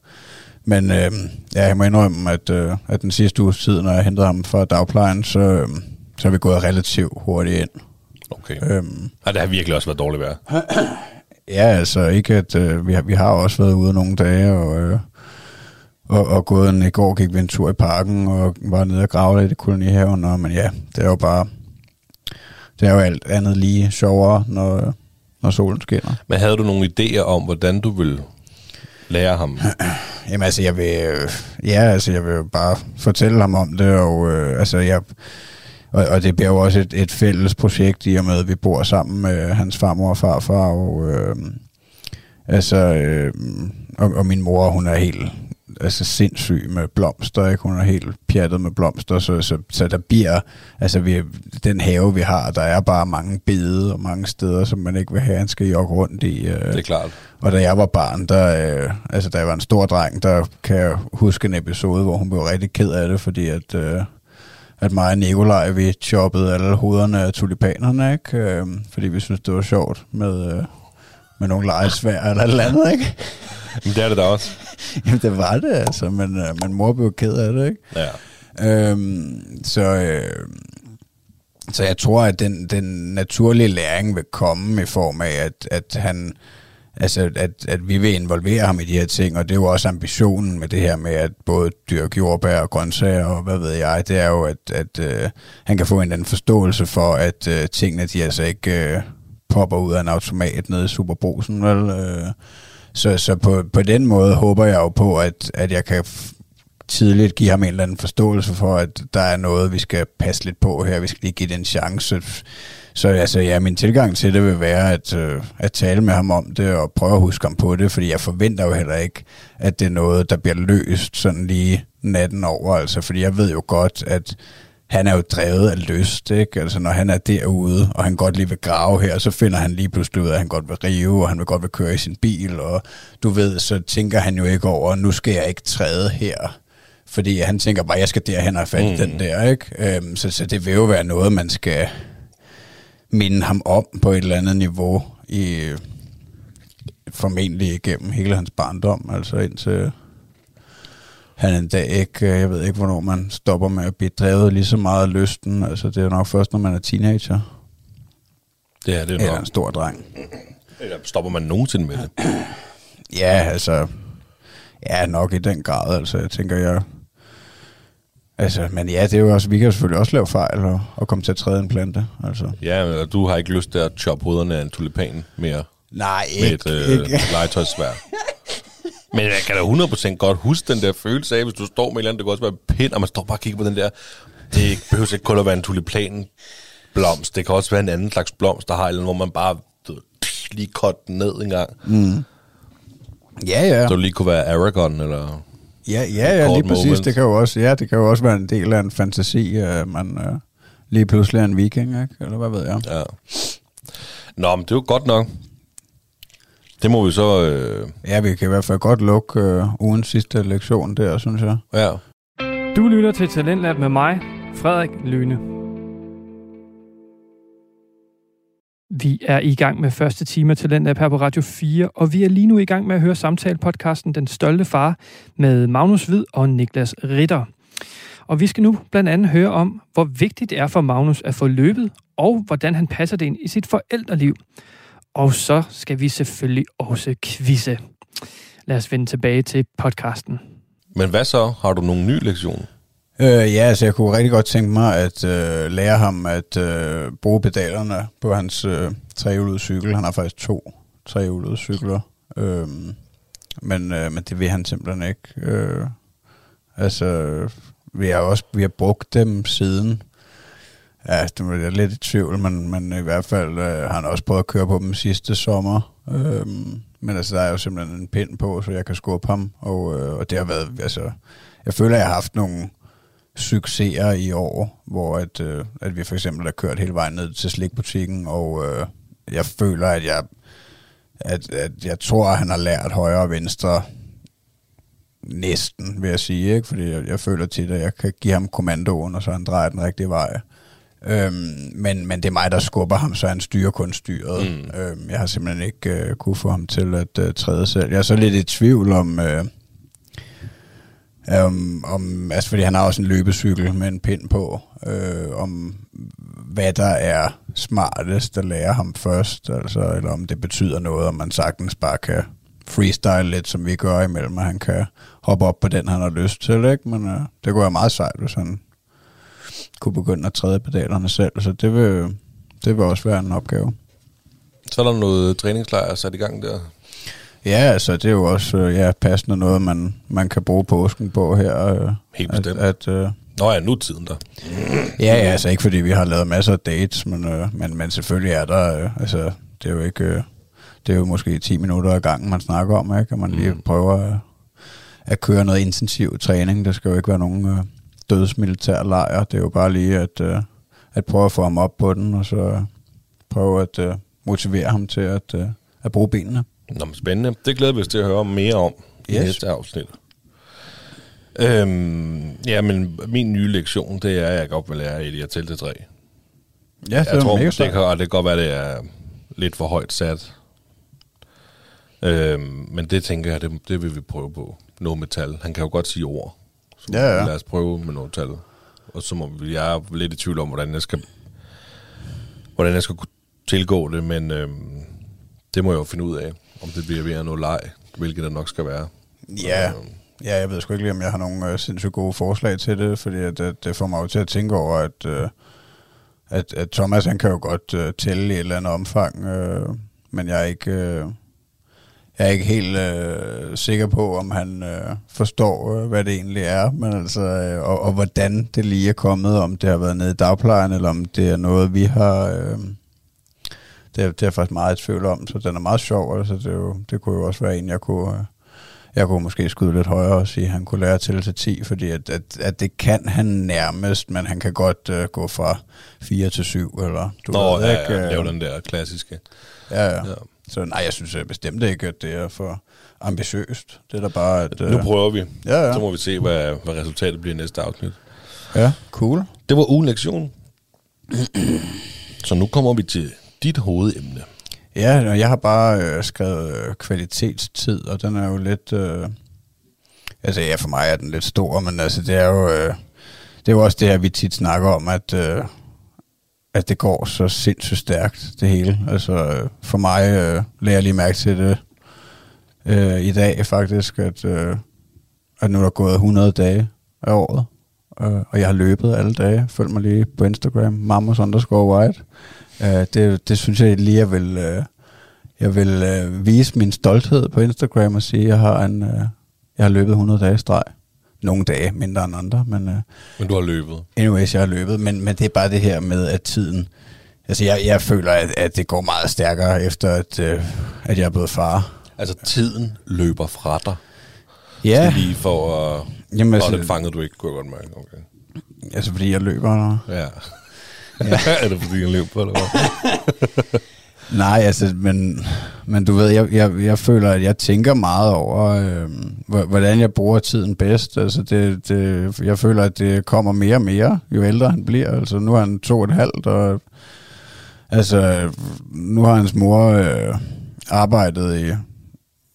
Men øh, ja, jeg må indrømme, at, øh, at den sidste uges tid, når jeg hentede ham fra dagplejen, så, øh, så er vi gået relativt hurtigt ind. Okay. Øhm, Ja, det har virkelig også været dårligt vejr. Ja, altså ikke at øh, vi, har, vi har også været ude nogle dage og, øh, og, og gået en, i går gik vi en tur i parken og var nede og grave lidt i kolonihaven, og, men ja, det er jo bare det er jo alt andet lige sjovere, når, når solen skinner. Men havde du nogle idéer om, hvordan du ville lære ham? Jamen altså, jeg vil, øh, ja, altså, jeg vil bare fortælle ham om det, og øh, altså, jeg, og, og det bliver jo også et, et fælles projekt i og med, at vi bor sammen med hans farmor og farfar, og øh, altså, øh, og, og min mor, hun er helt altså sindssyg med blomster, ikke? Hun er helt pjattet med blomster, så, så, så der bliver, altså vi, den have, vi har, der er bare mange bede og mange steder, som man ikke vil have, han skal jogge rundt i. Øh, Det er klart. og da jeg var barn, der, øh, altså da jeg var en stor dreng, der kan jeg huske en episode, hvor hun blev rigtig ked af det, fordi at, øh, at mig og Nikolaj, vi choppede alle hovederne af tulipanerne, ikke? Øh, fordi vi synes det var sjovt med, øh, med nogle lejesvær eller et eller andet, ikke? Men det er det da også. Jamen det var det altså, men, øh, men mor blev ked af det, ikke? Ja. Øhm, så, øh, så jeg tror, at den, den naturlige læring vil komme i form af, at, at han... Altså, at, at vi vil involvere ham i de her ting, og det er jo også ambitionen med det her med at både dyrke jordbær og grøntsager og hvad ved jeg, det er jo, at, at øh, han kan få en eller anden forståelse for, at øh, tingene de altså ikke øh, popper ud af en automat nede i Superbrosen, vel? Øh, så så på, på den måde håber jeg jo på, at, at jeg kan tidligt give ham en eller anden forståelse for, at der er noget, vi skal passe lidt på her, vi skal lige give det en chance. Så altså, ja, min tilgang til det vil være at, øh, at tale med ham om det og prøve at huske ham på det, fordi jeg forventer jo heller ikke, at det er noget, der bliver løst sådan lige natten over, altså, fordi jeg ved jo godt, at han er jo drevet af lyst, ikke? Altså når han er derude, og han godt lige vil grave her, så finder han lige pludselig ud af, at han godt vil rive, og han vil godt vil køre i sin bil, og du ved, så tænker han jo ikke over, nu skal jeg ikke træde her. Fordi han tænker bare, jeg skal derhen og i Mm. den der, ikke? Øhm, så, så det vil jo være noget, man skal minde ham om på et eller andet niveau, i formentlig igennem hele hans barndom, altså indtil han en dag ikke, øh, jeg ved ikke, hvornår man stopper med at blive drevet lige så meget af lysten. Altså, det er nok først, når man er teenager. Det er det Eller nok. en stor dreng. Eller stopper man nogensinde med det? Ja, altså, ja, nok i den grad, altså, jeg tænker, jeg, altså, men ja, det er jo også, vi kan jo selvfølgelig også lave fejl og, og komme til at træde en plante, altså. Ja, men du har ikke lyst til at choppe hovederne af en tulipan mere Nej, med ikke, et øh, ikke. legetøjsvær. Men jeg kan da 100% godt huske den der følelse af, hvis du står med et eller andet, det kan også være pind, og man står bare og kigger på den der. Det behøver ikke kun at være en tulipan blomst. Det kan også være en anden slags blomst, der har et eller hvor man bare du lige kort ned en gang. Mm. Ja, ja. Så det lige kunne være Aragon, eller... Ja, ja, ja lige præcis. moment. Det kan jo også, ja, det kan jo også være en del af en fantasi, at man øh, lige pludselig er en viking, ikke? Eller hvad ved jeg? Ja. Nå, men det er jo godt nok. Det må vi så... Øh, Ja, vi kan i hvert fald godt lukke øh, ugens sidste lektion der, synes jeg. ja. Du lytter til Talentlab med mig, Frederik Lyne. Vi er i gang med første time af Talentlab her på Radio 4, og vi er lige nu i gang med at høre samtale-podcasten Den Stolte Far med Magnus Hvid og Niklas Ritter. Og vi skal nu blandt andet høre om, hvor vigtigt det er for Magnus at få løbet, og hvordan han passer det ind i sit forældreliv. Og så skal vi selvfølgelig også quizze. Lad os vende tilbage til podcasten. Men hvad så? Har du nogen ny lektion? Øh, ja, altså jeg kunne rigtig godt tænke mig at øh, lære ham at øh, bruge pedalerne på hans øh, trehjulede cykel. Han har faktisk to trehjulede cykler. Øh, men, øh, men det vil han simpelthen ikke. Øh, altså, vi har også vi har brugt dem siden. Ja, det er jeg lidt i tvivl, men, men i hvert fald øh, har han også prøvet at køre på dem sidste sommer. Øh, men altså, der er jo simpelthen en pind på, så jeg kan skubbe ham. Og, øh, og det har været, altså, jeg føler, at jeg har haft nogle succeser i år, hvor at, øh, at vi for eksempel har kørt hele vejen ned til slikbutikken, og øh, jeg føler, at jeg, at, at jeg tror, at han har lært højre og venstre næsten, vil jeg sige, ikke? fordi jeg, jeg føler tit, at jeg kan give ham kommandoen, og så han drejer den rigtige vej. Øhm, men, men det er mig, der skubber ham, så han styrer kun styret. Mm. Øhm, jeg har simpelthen ikke øh, kunne få ham til at øh, træde selv. Jeg er så lidt i tvivl om... Øh, Um, om, altså fordi han har også en løbecykel med en pind på, øh, om hvad der er smartest at lære ham først, altså, eller om det betyder noget, om man sagtens bare kan freestyle lidt, som vi gør imellem, at han kan hoppe op på den, han har lyst til, ikke? Men øh, det kunne være meget sejt, hvis han kunne begynde at træde pedalerne selv, så det vil, det vil også være en opgave. Så er der noget træningslejr sat i gang der. Ja, altså det er jo også øh, ja, passende noget, man, man kan bruge påsken på her. Øh, Helt at, bestemt. at, øh, Nå ja, nu er tiden der. Ja, ja, altså ikke fordi vi har lavet masser af dates, men, øh, men, men selvfølgelig er der, øh, altså det er jo ikke, øh, det er jo måske 10 minutter ad gangen, man snakker om, ikke? Og man lige Mm. prøver at, at køre noget intensiv træning. Der skal jo ikke være nogen øh, dødsmilitær lejr. Det er jo bare lige at, øh, at prøve at få ham op på den, og så prøve at øh, motivere ham til at, øh, at bruge benene. Nå, men spændende. Det glæder vi os til at høre mere om i Yes. næste afsnit. Øhm, ja, men min nye lektion, det er, at jeg godt vil lære Elia til til 3. Ja, det Jeg tror, mega det kan, og det kan godt være, det er lidt for højt sat. Øhm, men det tænker jeg, det, det vil vi prøve på. Noget med tal. Han kan jo godt sige ord. Så Ja, ja. Lad os prøve med noget tal. Og så må vi, jeg er lidt i tvivl om, hvordan jeg skal, hvordan jeg skal kunne tilgå det, men øhm, det må jeg jo finde ud af, om det bliver ved at noget leg, hvilket der nok skal være. Ja, ja, jeg ved sgu ikke lige, om jeg har nogle øh, sindssygt gode forslag til det, fordi at, at det får mig jo til at tænke over, at, øh, at, at Thomas han kan jo godt øh, tælle i et eller andet omfang, øh, men jeg er ikke, øh, jeg er ikke helt øh, sikker på, om han øh, forstår, øh, hvad det egentlig er, men altså, øh, og, og hvordan det lige er kommet, om det har været nede i dagplejen, eller om det er noget, vi har... Øh, det er, det er jeg faktisk meget i tvivl om, så den er meget sjov, altså det, er jo, det kunne jo også være en, jeg kunne, øh, jeg kunne måske skyde lidt højere og sige, at han kunne lære til til 10, fordi at, at, at det kan han nærmest, men han kan godt uh, gå fra 4 til 7, eller du Nå, ved ja, ikke. ja, øh, lave den der klassiske. ja, ja. Ja. Så nej, jeg synes øh, bestemt ikke, at det er for ambitiøst. Det er da bare, at... Nu prøver vi. ja, ja. Så må vi se, hvad, hvad resultatet bliver i næste afsnit. Ja, cool. Det var ugen lektion. Så nu kommer vi til dit hovedemne. Ja, og jeg har bare øh, skrevet øh, kvalitetstid, og den er jo lidt... Øh, altså ja, for mig er den lidt stor, men altså det er jo... Øh, det er jo også det her, vi tit snakker om, at, øh, at det går så sindssygt stærkt, det hele. Altså øh, for mig øh, lærer jeg lige mærke til det øh, i dag faktisk, at, øh, at nu er der gået 100 dage af året, øh, og jeg har løbet alle dage. Følg mig lige på Instagram, mammos underscore white. Øh, det, det synes jeg lige, jeg vil, øh, jeg vil øh, vise min stolthed på Instagram og sige, at jeg har, en, øh, jeg har løbet 100 dage i streg. Nogle dage mindre end andre, men øh, Men du har løbet. anyways, jeg har løbet. Men, men det er bare det her med, at tiden... Altså, jeg, jeg føler, at, at det går meget stærkere, efter at, øh, at jeg er blevet far. Altså, tiden løber fra dig. Ja, er lige for at... Jamen, Altså, den fangede du ikke, kunne jeg godt mærke. Okay. altså fordi jeg løber. Eller? Ja. er det fordi, han løber, eller hvad? Nej, altså, men, men du ved, jeg, jeg, jeg føler, at jeg tænker meget over, øh, hvordan jeg bruger tiden bedst. Altså, det, det, jeg føler, at det kommer mere og mere, jo ældre han bliver. Altså, nu er han to og et halvt, og altså, nu har hans mor øh, arbejdet i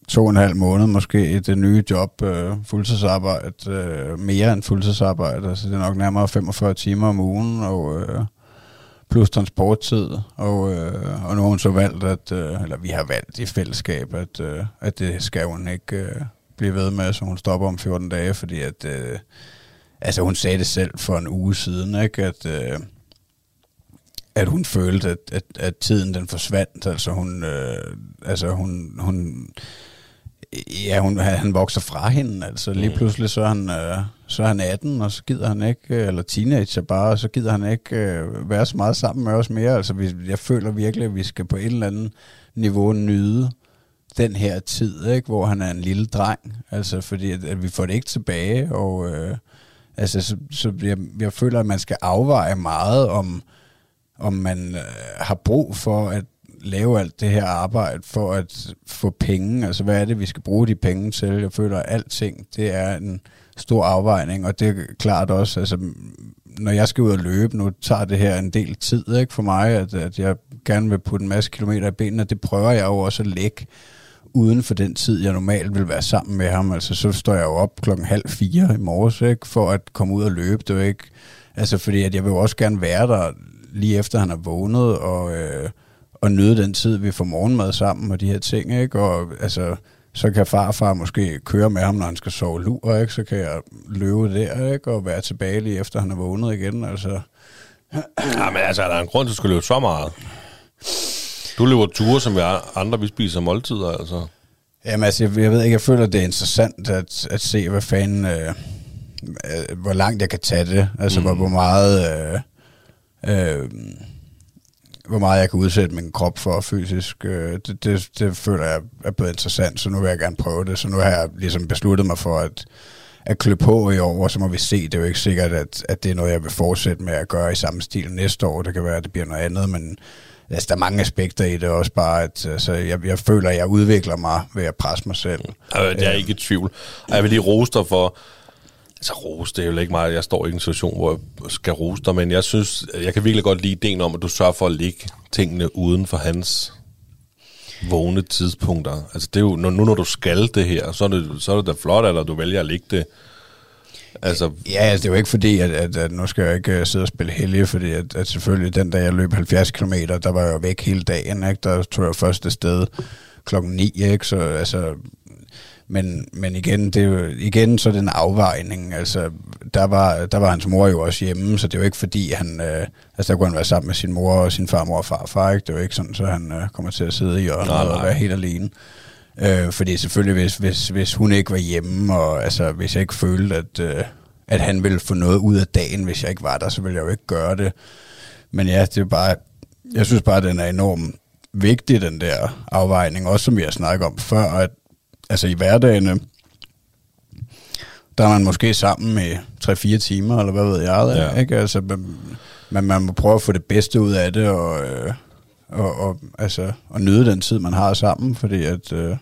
to og en halv måned måske i det nye job, øh, fuldtidsarbejde, øh, mere end fuldtidsarbejde. Altså, det er nok nærmere 45 timer om ugen, og... Øh, plus transporttid, og, øh, og nu har hun så valgt, at, øh, eller vi har valgt i fællesskab, at, øh, at det skal hun ikke øh, blive ved med, så hun stopper om 14 dage, fordi at, øh, altså hun sagde det selv for en uge siden, ikke, at, øh, at hun følte, at, at, at tiden den forsvandt, altså hun, øh, altså hun, hun Ja, hun, han, vokser fra hende, altså lige Mm. pludselig så er, han, øh, så er han 18, og så gider han ikke, øh, eller teenager bare, og så gider han ikke øh, være så meget sammen med os mere. Altså vi, jeg føler virkelig, at vi skal på et eller andet niveau nyde den her tid, ikke, hvor han er en lille dreng, altså fordi at, at vi får det ikke tilbage, og øh, altså så, så jeg, jeg føler, at man skal afveje meget om, om man øh, har brug for at lave alt det her arbejde for at få penge. Altså, hvad er det, vi skal bruge de penge til? Jeg føler, at alting, det er en stor afvejning, og det er klart også, altså, når jeg skal ud og løbe, nu tager det her en del tid ikke, for mig, at, at jeg gerne vil putte en masse kilometer i benene, det prøver jeg jo også at lægge uden for den tid, jeg normalt vil være sammen med ham. Altså, så står jeg jo op klokken halv fire i morges, ikke, for at komme ud og løbe. Det er ikke, altså, fordi at jeg vil jo også gerne være der lige efter han er vågnet, og, øh, og nyde den tid, vi får morgenmad sammen og de her ting, ikke? Og altså, så kan farfar måske køre med ham, når han skal sove lur, ikke? Så kan jeg løbe der, ikke? Og være tilbage lige efter han er vågnet igen, altså. Ja, men altså, er der en grund til, at du skal løbe så meget? Du løber ture, som vi andre, vi spiser måltider, altså. Jamen altså, jeg, jeg ved ikke, jeg føler, det er interessant at, at se, hvad fanden, øh, øh, hvor langt jeg kan tage det. Altså, mm. hvor, hvor meget... Øh, øh, hvor meget jeg kan udsætte min krop for fysisk, øh, det, det, det føler jeg er blevet interessant, så nu vil jeg gerne prøve det. Så nu har jeg ligesom besluttet mig for at, at klø på i år, og så må vi se. Det er jo ikke sikkert, at, at det er noget, jeg vil fortsætte med at gøre i samme stil næste år. Det kan være, at det bliver noget andet, men altså, der er mange aspekter i det også bare, at altså, jeg, jeg føler, at jeg udvikler mig ved at presse mig selv. Jeg er ikke i tvivl. Og jeg vil lige rose dig for... Altså rose, det er jo ikke meget, jeg står i en situation, hvor jeg skal rose dig, men jeg synes, jeg kan virkelig godt lide ideen om, at du sørger for at lægge tingene uden for hans vågne tidspunkter. Altså det er jo, nu når du skal det her, så er det, så er det da flot, eller du vælger at lægge det. Altså, Ja, altså, det er jo ikke fordi, at, at, at nu skal jeg ikke øh, sidde og spille helge, fordi at, at selvfølgelig den dag, jeg løb 70 km, der var jeg jo væk hele dagen, ikke? Der tog jeg først sted klokken 9, ikke? Så altså, men, men igen, det er jo, igen, så er det en afvejning. Altså, der var, der var hans mor jo også hjemme, så det er jo ikke fordi, han... Øh, altså, der kunne han være sammen med sin mor og sin farmor og farfar, ikke? Det er jo ikke sådan, så han øh, kommer til at sidde i hjørnet og være helt alene. Øh, fordi selvfølgelig, hvis, hvis, hvis hun ikke var hjemme, og altså, hvis jeg ikke følte, at, øh, at han ville få noget ud af dagen, hvis jeg ikke var der, så ville jeg jo ikke gøre det. Men ja, det er bare... Jeg synes bare, at den er enormt vigtig, den der afvejning, også som vi har snakket om før, at altså i hverdagen, øh, der er man måske sammen med 3-4 timer, eller hvad ved jeg, ja. ikke? Altså, man, man må prøve at få det bedste ud af det, og, øh, og, og, altså, og nyde den tid, man har sammen, fordi at... Øh,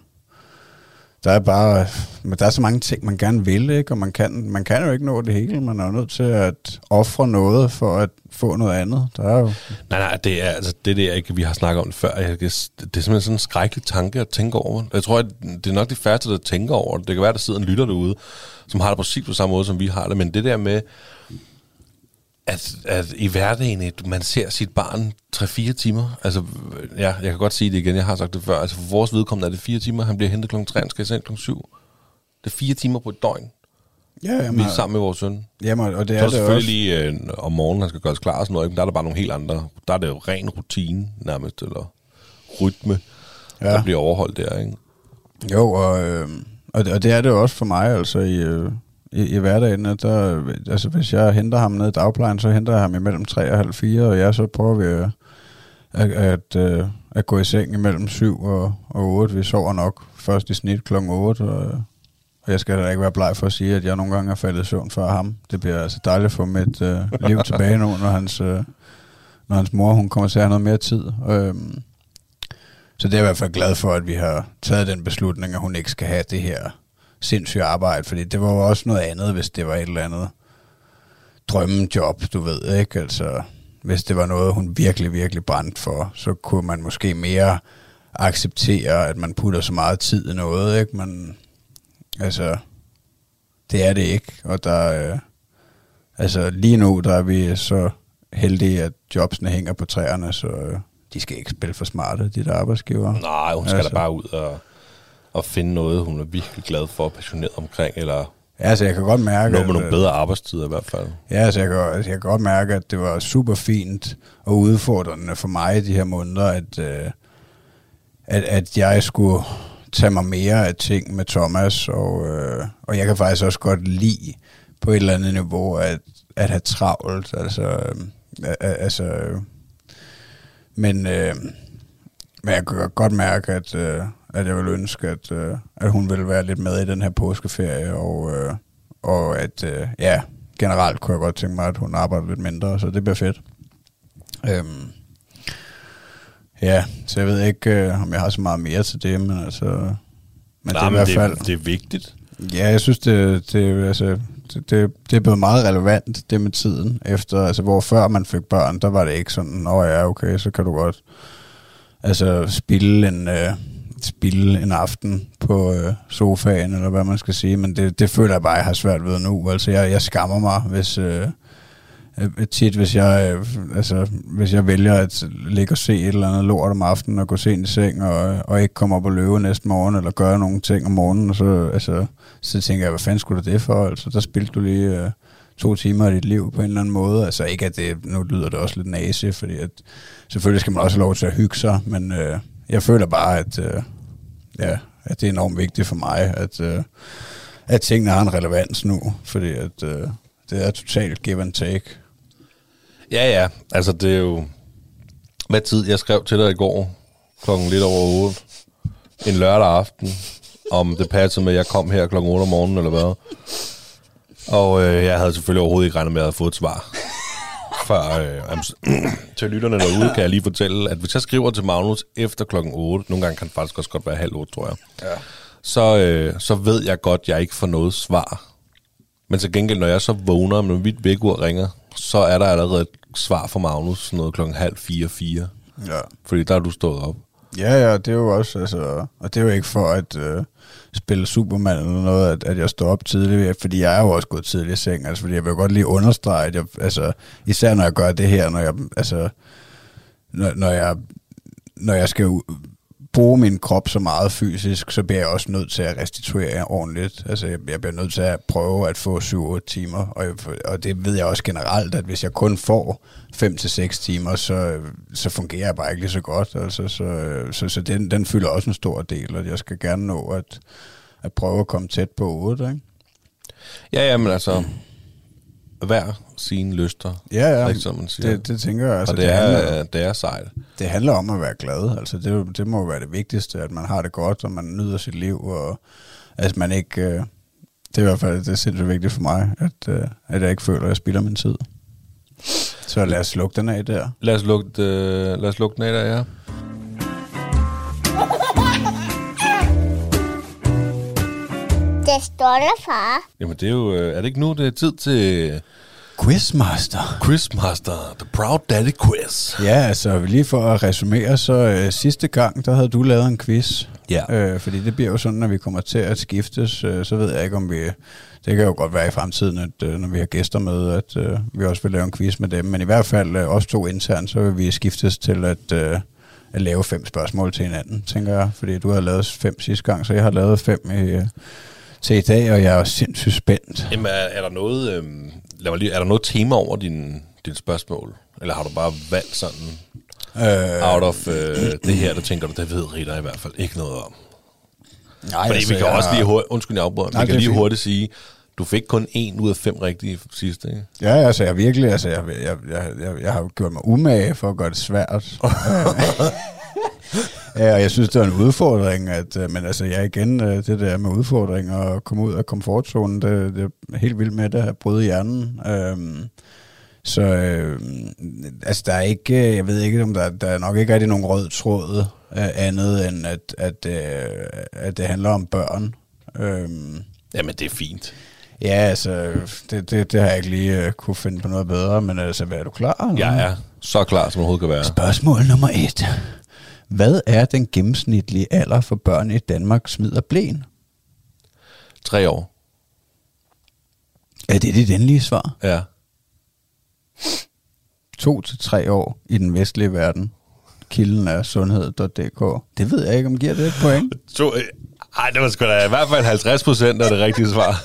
der er bare, men der er så mange ting, man gerne vil, ikke? og man kan, man kan jo ikke nå det hele. Man er jo nødt til at ofre noget for at få noget andet. Der er jo, Nej, nej, det er altså det der ikke, vi har snakket om det før. Jeg, det er simpelthen sådan en skrækkelig tanke at tænke over. Jeg tror, at det er nok de færreste, der tænker over det. Det kan være, der sidder en lytter derude, som har det præcis på samme måde, som vi har det. Men det der med, at, at i hverdagen, at man ser sit barn 3-4 timer. Altså, ja, jeg kan godt sige det igen, jeg har sagt det før. Altså, for vores vedkommende er det 4 timer. Han bliver hentet kl. 3, han skal i seng kl. 7. Det er 4 timer på et døgn, ja, vi er sammen med vores søn. Jamen, og det Så er er det også. selvfølgelig lige øh, om morgenen, han skal gøres klar og sådan noget, ikke? men der er der bare nogle helt andre. Der er det jo ren rutine nærmest, eller rytme, ja. Der bliver overholdt der, ikke? Jo, og, øh, og, det- og det er det også for mig, altså i, øh, i, i hverdagen. At der, altså hvis jeg henter ham ned i dagplejen, så henter jeg ham imellem 3 og halv 4, og ja, så prøver vi at, at, at, øh, at gå i seng imellem 7 og, og 8. Vi sover nok først i snit kl. 8, og, og jeg skal da ikke være bleg for at sige, at jeg nogle gange er faldet i søvn før ham. Det bliver altså dejligt at få mit øh, liv tilbage nu, når hans, øh, når hans mor hun kommer til at have noget mere tid. Øhm, så det er jeg i hvert fald glad for, at vi har taget den beslutning, at hun ikke skal have det her sindssyge arbejde, fordi det var jo også noget andet, hvis det var et eller andet drømmejob, du ved, ikke? Altså, hvis det var noget, hun virkelig, virkelig brændt for, så kunne man måske mere acceptere, at man putter så meget tid i noget, ikke? Men altså, det er det ikke, og der, øh, altså lige nu, der er vi så heldige, at jobsene hænger på træerne, så øh, de skal ikke spille for smarte, de der arbejdsgiver. Nej, hun skal. Altså. da bare ud og, og finde noget, hun er virkelig glad for og passioneret omkring, eller Ja, altså jeg kan godt mærke, noget med nogle øh, bedre arbejdstider i hvert fald. Ja, altså jeg, kan, altså jeg kan godt mærke, at det var super fint og udfordrende for mig i de her måneder, at, øh, at, at jeg skulle tage mig mere af ting med Thomas, og, øh, og jeg kan faktisk også godt lide på et eller andet niveau at, at have travlt. Altså, øh, altså, øh, men, øh, men jeg kan godt mærke, at, øh, at jeg vil ønske, at, øh, at hun ville være lidt med i den her påskeferie, og, øh, og at, øh, ja, generelt kunne jeg godt tænke mig, at hun arbejder lidt mindre, så det bliver fedt. Øhm, ja, så jeg ved ikke, øh, om jeg har så meget mere til det, men altså... Men Nej, det er i men hvert det, fald... det er vigtigt. Ja, jeg synes, det, det, altså, det, det, det er blevet meget relevant, det med tiden. Efter, altså, hvor før man fik børn, der var det ikke sådan, åh ja, okay, så kan du godt altså, spille en, øh, spille en aften på øh, sofaen, eller hvad man skal sige. Men det, det føler jeg bare, jeg har svært ved nu. Altså, jeg, jeg skammer mig, hvis... Øh, øh, tit, hvis jeg, øh, altså, hvis jeg vælger at ligge og se et eller andet lort om aftenen og gå sent i seng og, og ikke komme op og løbe næste morgen eller gøre nogle ting om morgenen, så, altså, så tænker jeg, hvad fanden skulle du det for? Altså, der spildte du lige øh, to timer af dit liv på en eller anden måde. Altså ikke, at det, nu lyder det også lidt nase, fordi at, selvfølgelig skal man også have lov til at hygge sig, men øh, jeg føler bare, at, øh, ja, at det er enormt vigtigt for mig, at, øh, at tingene har en relevans nu, fordi at, øh, det er totalt give and take. Ja, ja. Altså, det er jo... Hvad tid? Jeg skrev til dig i går, klokken lidt over 8, en lørdag aften, om det passede med, at jeg kom her klokken 8 om morgenen, eller hvad. Og øh, jeg havde selvfølgelig overhovedet ikke regnet med, at jeg havde fået et svar. Før, øh, s- til lytterne derude kan jeg lige fortælle, at hvis jeg skriver til Magnus efter klokken 8, nogle gange kan det faktisk også godt være halv 8, tror jeg, Ja. så, øh, så ved jeg godt, at jeg ikke får noget svar. Men til gengæld, når jeg så vågner, når mit vækkeur ringer, så er der allerede et svar fra Magnus, sådan noget klokken halv fire, fire. Ja. Fordi der er du stået op. Ja, ja, det er jo også, altså, og det er jo ikke for at øh, spille Superman eller noget, at, at jeg står op tidligt, fordi jeg er jo også gået tidligt i seng, altså, fordi jeg vil godt lige understrege, at jeg, altså, især når jeg gør det her, når jeg, altså, når, når jeg, når jeg skal bruge min krop så meget fysisk, så bliver jeg også nødt til at restituere ordentligt. Altså, jeg, jeg bliver nødt til at prøve at få 7-8 timer, og, jeg, og det ved jeg også generelt, at hvis jeg kun får 5-6 timer, så, så fungerer jeg bare ikke lige så godt. Altså, så så, så den, den fylder også en stor del, og jeg skal gerne nå at, at prøve at komme tæt på 8, ikke? Ja, ja, men altså, hver sine lyster. Ja, ja. Ikke, som man siger. Det, det tænker jeg. Altså, og det, det, er, handler, det er sejt. Det handler om at være glad. Altså, det, det må være det vigtigste, at man har det godt, og man nyder sit liv, og at man ikke, øh, Det er i hvert fald det er sindssygt vigtigt for mig, at, øh, at jeg ikke føler, at jeg spilder min tid. Så lad os lukke den af der. Lad os lukke, øh, lad os lukke den af der, ja. Det stolte far. Jamen det er jo, øh, er det ikke nu, det er tid til Quizmaster. Quizmaster, The Proud Daddy Quiz. Ja, altså lige for at resumere, så øh, sidste gang, der havde du lavet en quiz. Ja. Øh, fordi det bliver jo sådan, når vi kommer til at skiftes, øh, så ved jeg ikke, om vi... Det kan jo godt være i fremtiden, at øh, når vi har gæster med, at øh, vi også vil lave en quiz med dem. Men i hvert fald øh, os to internt, så vil vi skiftes til at, øh, at lave fem spørgsmål til hinanden, tænker jeg. Fordi du har lavet fem sidste gang, så jeg har lavet fem i, øh, til i dag, og jeg er sindssygt spændt. Jamen er, er der noget, øh, lad mig lige, er der noget tema over din, din spørgsmål? Eller har du bare valgt sådan Øh, out of øh, det her, der tænker du, det ved Rita i hvert fald ikke noget om? nej, Fordi vi kan jeg- også lige hurtigt, undskyld, jeg afbryder, Nej, vi kan lige fint. hurtigt sige, du fik kun en ud af fem rigtige sidste, ikke? Ja, altså jeg virkelig, altså jeg, jeg, jeg, jeg, jeg har jo gjort mig umage for at gøre det svært. ja, og jeg synes, det er en udfordring, at, øh, men altså jeg igen, øh, det der med udfordringer og komme ud af komfortzonen, det, det er helt vildt med det at bryde hjernen. Øhm, så øh, altså der er ikke, øh, jeg ved ikke, om der, der er nok ikke rigtig nogen rød tråd øh, andet end, at, at, øh, at det handler om børn. Øhm, Jamen, det er fint. Ja, altså, det, det, det har jeg ikke lige uh, kunne finde på noget bedre, men altså, er du klar? eller? Jeg er så klar, som overhovedet kan være. Spørgsmål nummer et. Hvad er den gennemsnitlige alder for børn i Danmark smider blæn? Tre år. Er det dit endelige svar? Ja. To til tre år i den vestlige verden. Kilden er sundhed.dk. Det ved jeg ikke, om giver det et point. To, øh, ej, det var sgu da i hvert fald 50 procent af det rigtige svar.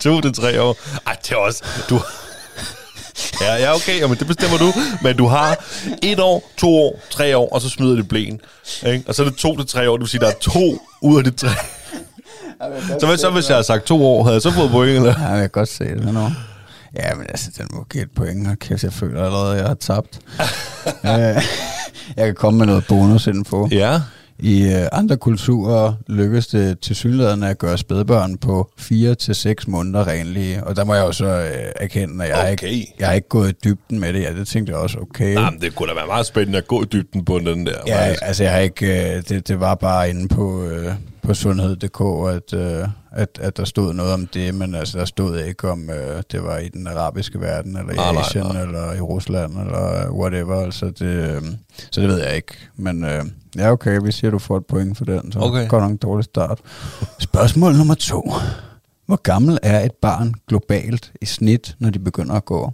to til tre år. Ej, det er også... Du, ja, ja, okay, jamen, det bestemmer du. Men du har et år, to år, tre år, og så smider det blæn. Ikke? Og så er det to til tre år, det vil sige, der er to ud af de tre. Så hvad så, hvis jeg havde sagt to år, havde jeg så fået point, eller? Ja, jeg kan godt se det nu. Ja, men altså, den må give et point. Hold Kæft, jeg føler allerede, at jeg har tabt. Øh, jeg kan komme med noget bonusinfo. Ja. I øh, andre kulturer lykkes det til synligheden at gøre spædbørn på 4 til seks måneder renlige. Og der må jeg jo så øh, erkende, at jeg. Okay. ikke, jeg har ikke gået i dybden med det. Ja, det tænkte jeg også, okay. Jamen, det kunne da være meget spændende at gå i dybden på den der. Ja, faktisk. altså jeg har ikke, øh, det, det var bare inde på, øh, på sundhed.dk, at, øh, at, at der stod noget om det, men altså der stod ikke om, øh, det var i den arabiske verden, eller i Nej, nej, Asien, nej. eller i Rusland, eller whatever, altså det, øh, så det ved jeg ikke. Men øh, ja, okay, vi siger, du får et point for den, så Okay. godt nok en dårlig start. Spørgsmål nummer to. Hvor gammel er et barn globalt i snit, når de begynder at gå?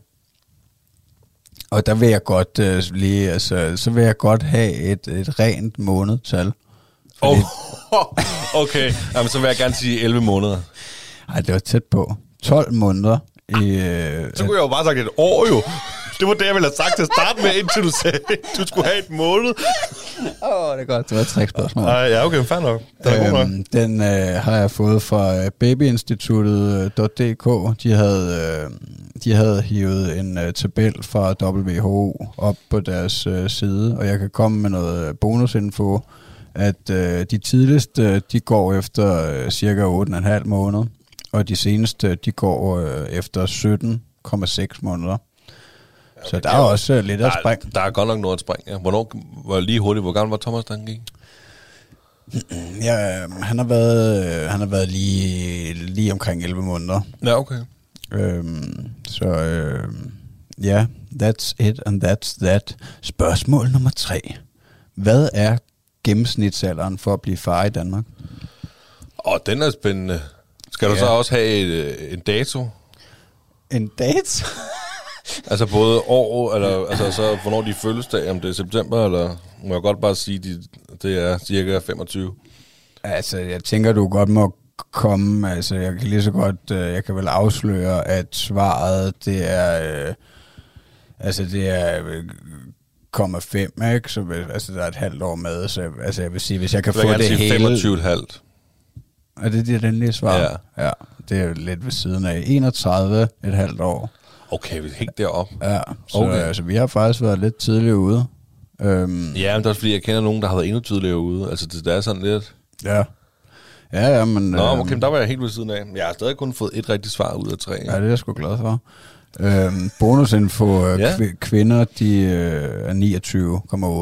Og der vil jeg godt øh, lige, altså, så vil jeg godt have et, et rent månedtal. Oh, okay, Jamen, så vil jeg gerne sige 11 måneder. Ej, det var tæt på. 12 måneder i... Øh, Så kunne jeg jo bare have sagt et år jo. Det var det, jeg ville have sagt til at starte med, indtil du sagde, at du skulle have et måned. Åh, oh, det er godt. Det var et trickspørgsmål. Ej, ja, okay, fair nok. Er nok. Øhm, den øh, har jeg fået fra øh, babyinstituttet.dk. De havde, øh, de havde hivet en øh, tabel fra WHO op på deres øh, side, og jeg kan komme med noget øh, bonusinfo, at øh, de tidligste, de går efter øh, cirka 8,5 måneder, og de seneste, de går øh, efter 17,6 måneder. Så der er også øh, lidt at Der, spring. er- der er godt nok noget at springe. Ja. Hvornår, hvor lige hurtigt, hvor gammel var Thomas, da han gik? Ja, øh, han har været, øh, han har været lige, lige omkring 11 måneder. Ja, okay. Øhm, så øh, ja, that's it and that's that. Spørgsmål nummer tre. Hvad er gennemsnitsalderen for at blive far i Danmark? Og den er spændende. Skal du Ja. så også have et, øh, en dato? En date? Altså både år, eller altså så, hvornår de fødselsdag, om det er september, eller må jeg godt bare sige, de, det er cirka 25. altså, jeg tænker, du godt må komme, altså, jeg kan lige så godt, øh, jeg kan vel afsløre, at svaret, det er, øh, altså, det er øh, 0,5, ikke? Så vil- altså, der er et halvt år med, så altså, jeg vil sige, hvis jeg kan Så få jeg det hele... 25,5. Er det dit endelige svar? Ja. ja. det er lidt ved siden af. 31 et halvt år. Okay, vi helt derop. Ja, så Okay. altså, vi har faktisk været lidt tidligt ude. Øhm, Ja, men det er også fordi, jeg kender nogen, der har været endnu tidligere ude. Altså, det, det er sådan lidt... ja. Ja, ja, men... Nå, øhm, okay, men der var jeg helt ved siden af. Jeg har stadig kun fået et rigtigt svar ud af tre. Ja, det er jeg sgu glad for. Øhm, bonusinfo, øh, Ja. kv- kvinder, de øh, er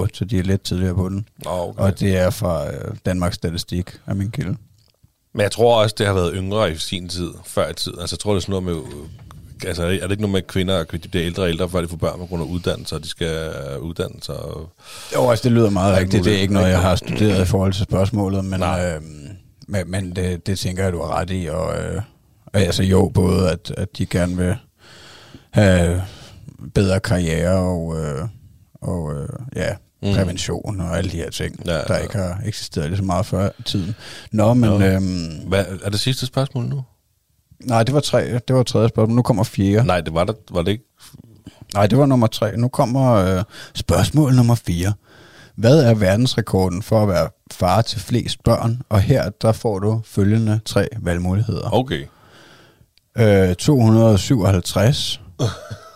29,8, så de er lidt tidligere på den. Okay. Og det er fra øh, Danmarks Statistik af min kilde. Men jeg tror også, det har været yngre i sin tid, før i tid. Altså, jeg tror, det er sådan noget med... Altså, er det ikke noget med, at kvinder de bliver ældre og ældre, før de får børn på grund af uddannelse, og de skal uddanne sig? Og... Jo, altså det lyder meget rigtigt. Det er ikke noget, jeg har studeret i forhold til spørgsmålet, men, Nej. øhm, men, men det, det tænker jeg, du har ret i. Og, øh, altså jo, både at, at de gerne vil have bedre karriere og, øh, og øh, ja, Mm. prævention og alle de her ting, Ja, ja, der ikke har eksisteret lige så meget før i tiden. Nå, men Nå. øhm, Hvad, er det sidste spørgsmål nu? nej, det var tre. Det var tredje spørgsmål. Nu kommer fire. Nej, det var, der, var det ikke... Nej, det var nummer tre. Nu kommer øh, spørgsmål nummer fire. Hvad er verdensrekorden for at være far til flest børn? Og her, der får du følgende tre valgmuligheder. Okay. Øh, 257,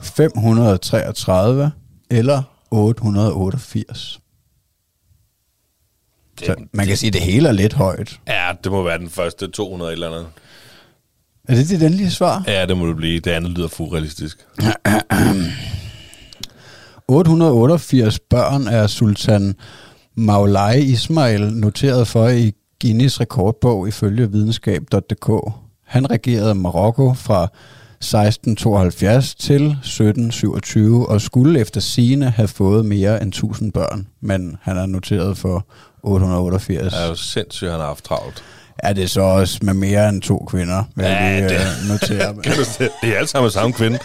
533 eller 888. Så man kan sige, at det hele er lidt højt. Ja, det må være den første 200 eller andet. Er det det endelige svar? Ja, det må det blive. Det andet lyder fuldrealistisk. 888 børn er Sultan Maulai Ismail noteret for i Guinness rekordbog ifølge videnskab.dk. Han regerede Marokko fra 1672 til 1727 og skulle efter sine have fået mere end 1000 børn, men han er noteret for 888. Det er jo sindssygt, han har haft travlt. Er det så også med mere end to kvinder, vil jeg Ja, lige det- øh, notere. Kan du se? Det er alle sammen samme kvinde.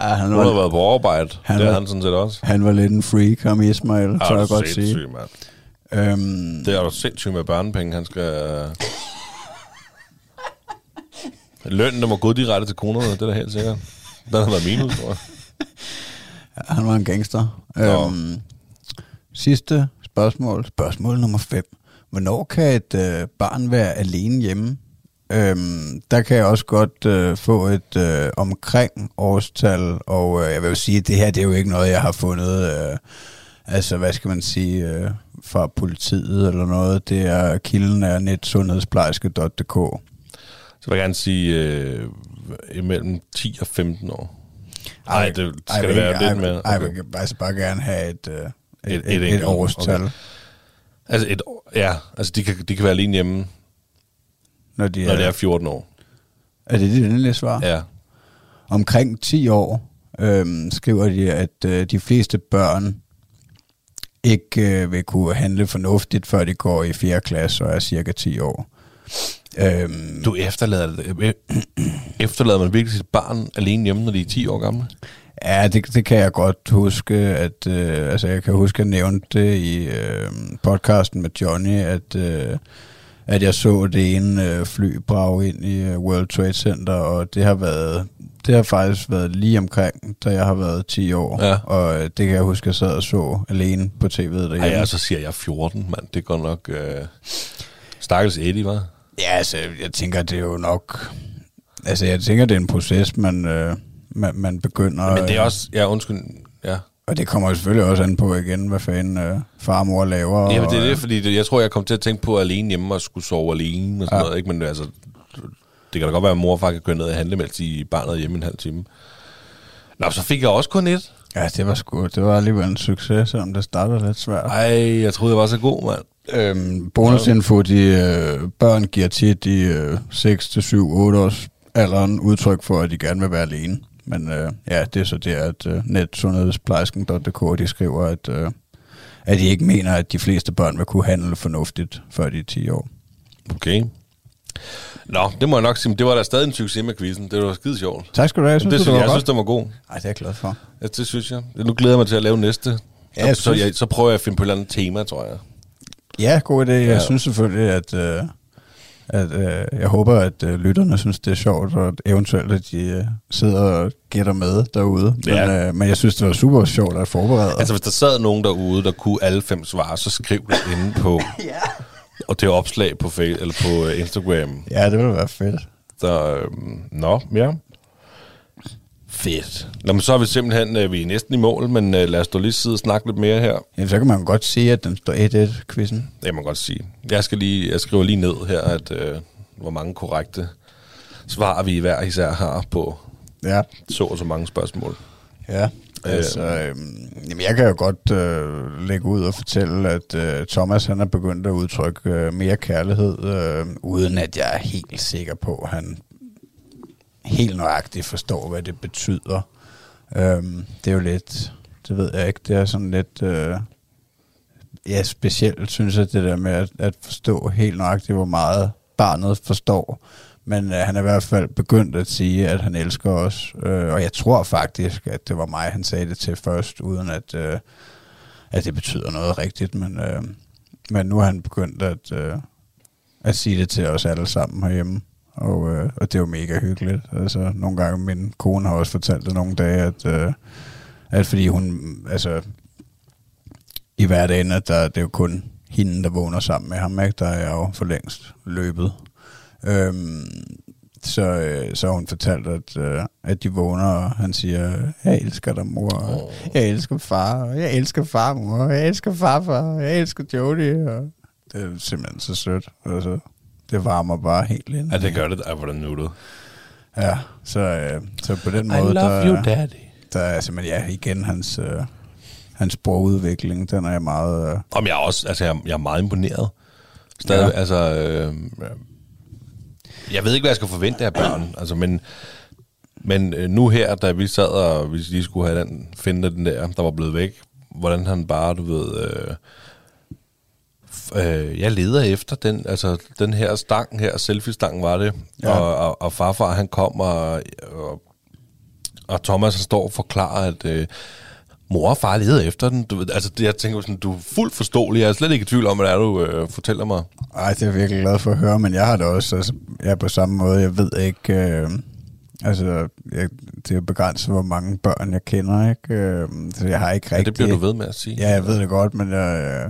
Ja, han, Hun har var, været på overarbejde. Han det er var- han sådan set også. han var lidt en freak, ham Ismail, Ja, tør jeg er godt sige. mand. Øhm, Det er jo sindssygt med børnepenge, han skal... Lønnen, der må gå direkte til kronerne, det er da helt sikkert. Den har været minus, tror jeg. Ja, han var en gangster. Nå. Øhm, sidste spørgsmål. Spørgsmål nummer 5. Hvornår kan et øh, barn være alene hjemme? Øhm, der kan jeg også godt øh, få et øh, omkring årstal, og øh, jeg vil jo sige, at det her det er jo ikke noget, jeg har fundet, øh, altså hvad skal man sige, øh, fra politiet eller noget. Det er kilden er netsundhedsplejerske.dk. Så vil jeg gerne sige øh, imellem 10 og 15 år. Nej, det skal det være lidt mere. Ej, jeg vil altså bare gerne have et, øh, et, Et- et, et årstal. Okay. Altså, et, ja, altså de kan, de kan være alene hjemme, Når de når er, det er 14 år. er det det endelige svar? Ja. Omkring 10 år øhm, skriver de, at øh, de fleste børn ikke øh, vil kunne handle fornuftigt, før de går i 4. klasse og er cirka 10 år. Øhm, Du efterlader, øh, efterlader man virkelig sit barn alene hjemme, når de er 10 år gamle? Ja, det, det kan jeg godt huske, at øh, altså jeg kan huske, at jeg nævnte det i øh, podcasten med Johnny, at, øh, at jeg så det ene øh, fly brage ind i øh, World Trade Center, og det har været det har faktisk været lige omkring, da jeg har været 10 år, Ja. og øh, det kan jeg huske, at jeg sad og så alene på tv'et derhjemme. Ej, ja, så siger jeg 14, mand. Det går nok... Øh... Stakkels Eddie, var. Ja, altså, jeg tænker, det er jo nok... Altså, jeg tænker, det er en proces, man, øh, man, man begynder... Men det er øh, også... Ja, undskyld. Ja. Og det kommer jo selvfølgelig også an på igen, hvad fanden øh, far og mor laver. Ja, men det er og, det, fordi det, jeg tror, jeg kom til at tænke på alene hjemme og skulle sove alene og sådan ja. Noget, ikke? Men altså, det kan da godt være, at mor og far kan gå ned og handle, mens de barnet er hjemme en halv time. Nå, så fik jeg også kun et. Ja, det var sgu, det var alligevel en succes, selvom det startede lidt svært. Ej, jeg troede, jeg var så god, mand. Øhm, bonusinfo, de øh, børn giver tit i øh, 6 til 7, 8 års alderen udtryk for, at de gerne vil være alene. Men øh, ja, det er så det, at øh, netsundhedsplejersken.dk, de skriver, at, øh, at de ikke mener, at de fleste børn vil kunne handle fornuftigt, før de er 10 år. Okay. Nå, det må jeg nok sige, men det var da stadig en succes med quizzen. Det var skide sjovt. Tak skal du have. Jeg synes, det, det, synes, var jeg godt. synes, det var god. Ej, det er jeg glad for. Ja, det synes jeg. Nu glæder jeg mig til at lave næste. Ja, jeg så, synes- jeg, så prøver jeg at finde på et eller andet tema, tror jeg. Ja, god idé. Jeg Ja. synes selvfølgelig, at, øh, at øh, jeg håber, at øh, lytterne synes, det er sjovt, og at eventuelt, at de øh, sidder og gætter med derude. Men, Ja. øh, men jeg synes, det var super sjovt at forberede. Altså, hvis der sad nogen derude, der kunne alle fem svare, så skriv det inde på... ja. Og det opslag på, Face, eller på øh, Instagram. Ja, det ville være fedt. Så, øhm, nå, ja. Fedt. Nå, men så er vi simpelthen øh, vi er næsten i mål, men øh, lad os dog lige sidde og snakke lidt mere her. Ja, så kan man godt sige, at den står 1-1-quizzen. Det kan man godt sige. Jeg, skal lige, jeg skriver lige ned her, at øh, hvor mange korrekte svar vi hver især har på Ja. så og så mange spørgsmål. Ja, altså, øh, jamen jeg kan jo godt øh, lægge ud og fortælle, at øh, Thomas han er begyndt at udtrykke øh, mere kærlighed, øh, uden at jeg er helt sikker på, at han helt nøjagtigt forstår, hvad det betyder. Øh, det er jo lidt, det ved jeg ikke, det er sådan lidt, øh, ja specielt synes jeg det der med at, at forstå helt nøjagtigt, hvor meget barnet forstår. Men øh, han er i hvert fald begyndt at sige, at han elsker os. Øh, og jeg tror faktisk, at det var mig, han sagde det til først, uden at, øh, at det betyder noget rigtigt. Men, øh, men nu har han begyndt at, øh, at sige det til os alle sammen herhjemme. Og, øh, og det er jo mega hyggeligt. Altså, nogle gange, min kone har også fortalt det nogle dage, at, øh, at fordi hun, altså, i hverdagen, at der, det er jo kun hende, der vågner sammen med ham, ikke? Der er jeg jo for længst løbet. Øhm, så, øh, så hun fortalt, at, øh, at de vågner, og han siger, jeg elsker dig, mor. Oh. Jeg elsker far. Jeg elsker far, mor. Jeg elsker farfar. Jeg elsker Jodie. Og det er simpelthen så sødt. Altså, det varmer bare helt ind. Ja, det gør det. Ej, hvordan nuttet. Ja, så, øh, så på den måde, der, you, daddy. der er simpelthen, ja, igen hans, øh, hans sprogudvikling, den er jeg meget... Øh, Om jeg er også, altså jeg, jeg er meget imponeret. Stadig. Ja. altså, øh, jeg ved ikke, hvad jeg skal forvente af børn, altså, men, men øh, nu her, da vi sad og vi lige skulle have den, finde den der, der var blevet væk, hvordan han bare, du ved, øh, øh, jeg leder efter den, altså den her stang her, selfie-stang var det. Ja. og, og, og farfar han kom, og, og, og Thomas han står og forklarer, at øh, mor og far leder efter den. Du, altså det, jeg tænker sådan, du er fuldt forståelig, jeg er slet ikke i tvivl om, hvad det er, du øh, fortæller mig. Ej, det er jeg virkelig glad for at høre, men jeg har det også, altså, jeg er på samme måde, jeg ved ikke, øh, altså, jeg, det er begrænset, hvor mange børn jeg kender, ikke? Øh, så jeg har ikke Ja, rigtig... det bliver du ved med at sige. Ja, jeg ved det godt, men jeg,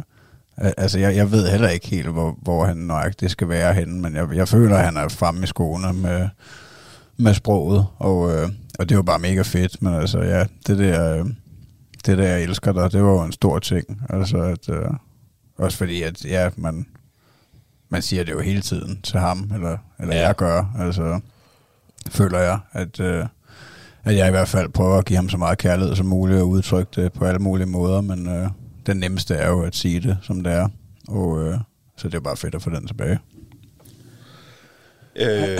øh, altså, jeg, jeg ved heller ikke helt, hvor, hvor han nøjagtigt skal være henne, men jeg, jeg føler, at han er fremme i skoene med, med sproget, og, øh, og det jo bare mega fedt, men altså, ja, det der, øh, det der, jeg elsker dig, det var jo en stor ting, altså, at, øh, også fordi, at, ja, man, man siger det jo hele tiden til ham, eller, eller Ja. jeg gør, altså, føler jeg, at, øh, at jeg i hvert fald prøver at give ham så meget kærlighed som muligt og udtrykke det på alle mulige måder, men øh, den nemmeste er jo at sige det, som det er. Og øh, så det er bare fedt at få den tilbage. Øh,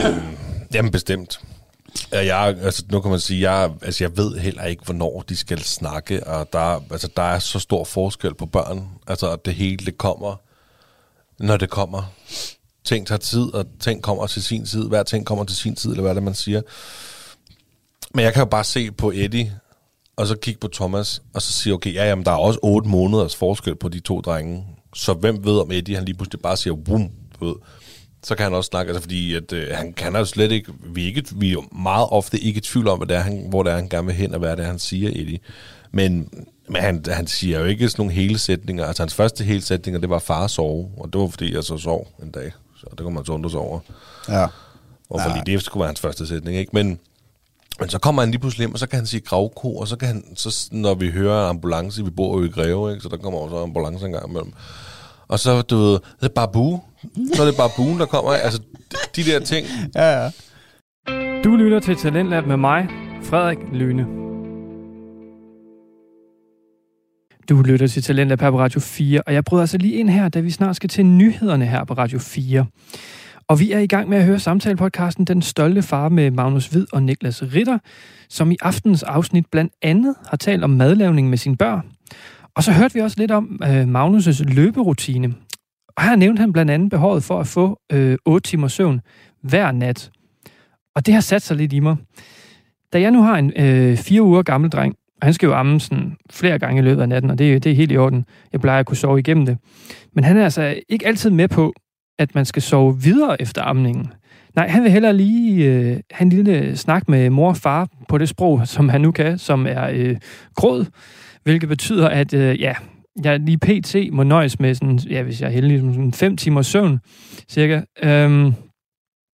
jamen bestemt. Ja, Jeg, altså, nu kan man sige, jeg, altså, jeg ved heller ikke, hvornår de skal snakke, og der, altså, der er så stor forskel på børn. Altså, at det hele det kommer, når det kommer. Ting tager tid, og ting kommer til sin tid. Hver ting kommer til sin tid, eller hvad det, man siger. Men jeg kan jo bare se på Eddie, og så kigge på Thomas, og så sige, okay, ja, jamen, der er også otte måneders forskel på de to drenge. Så hvem ved, om Eddie han lige pludselig bare siger, boom, du ved. Så kan han også snakke, altså fordi at, øh, han kan jo slet ikke, vi ikke, vi er jo meget ofte ikke i tvivl om, hvad det er, han, hvor det er, han gerne vil hen, og hvad det er, han siger, Eddie. Men, men han, han siger jo ikke sådan nogle hele sætninger. Altså hans første hele sætninger, det var far sove, og det var fordi, jeg så sov en dag. Så det kunne man så undre sig over. Ja. Og fordi det skulle være hans første sætning, ikke? Men, men så kommer han lige pludselig hjem, og så kan han sige gravko, og så kan han, så, når vi hører ambulance, vi bor jo i Greve, ikke? så der kommer også ambulance en gang imellem. Og så, du ved, det er babu. Så er det babuen, der kommer. Altså, de, de der ting. Ja, ja. Du lytter til Talentlab med mig, Frederik Lyne. Du lytter til Talentlab her på Radio 4, og jeg bryder altså lige ind her, da vi snart skal til nyhederne her på Radio 4. Og vi er i gang med at høre samtalepodcasten Den Stolte Far med Magnus Hvid og Niklas Ritter, som i aftens afsnit blandt andet har talt om madlavning med sine børn. Og så hørte vi også lidt om øh, Magnus' løberutine. Og her nævnte han blandt andet behovet for at få øh, 8 timer søvn hver nat. Og det har sat sig lidt i mig. Da jeg nu har en øh, fire uger gammel dreng, og han skal jo amme sådan flere gange i løbet af natten, og det, det er helt i orden. Jeg plejer at kunne sove igennem det. Men han er altså ikke altid med på, at man skal sove videre efter amningen. Nej, han vil hellere lige øh, have en lille snak med mor og far på det sprog, som han nu kan, som er øh, gråd, hvilket betyder, at øh, ja, jeg lige pt. må nøjes med sådan, ja, hvis jeg er heldig, sådan fem timer søvn, cirka. Øhm,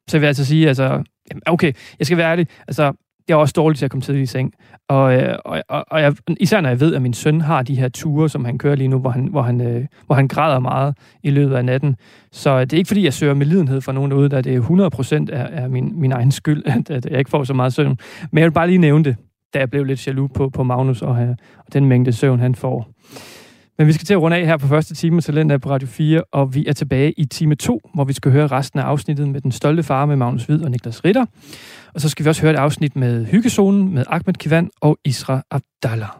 så vil jeg altså sige, altså, jamen, okay, jeg skal være ærlig, altså, jeg er også dårlig til at komme tidligt i seng. Og, øh, og, og, og jeg, især når jeg ved, at min søn har de her ture, som han kører lige nu, hvor han, hvor han, øh, hvor han græder meget i løbet af natten. Så det er ikke fordi, jeg søger med lidenhed for nogen derude, der det er 100% er, af min, min egen skyld, at, at jeg ikke får så meget søvn. Men jeg vil bare lige nævne det, da jeg blev lidt jaloux på, på Magnus og, øh, og den mængde søvn, han får. Men vi skal til at runde af her på første time Talent på Radio 4, og vi er tilbage i time 2, hvor vi skal høre resten af afsnittet med Den Stolte Far med Magnus Hvid og Niklas Ritter. Og så skal vi også høre et afsnit med Hyggezonen med Ahmed Kivan og Isra Abdallah.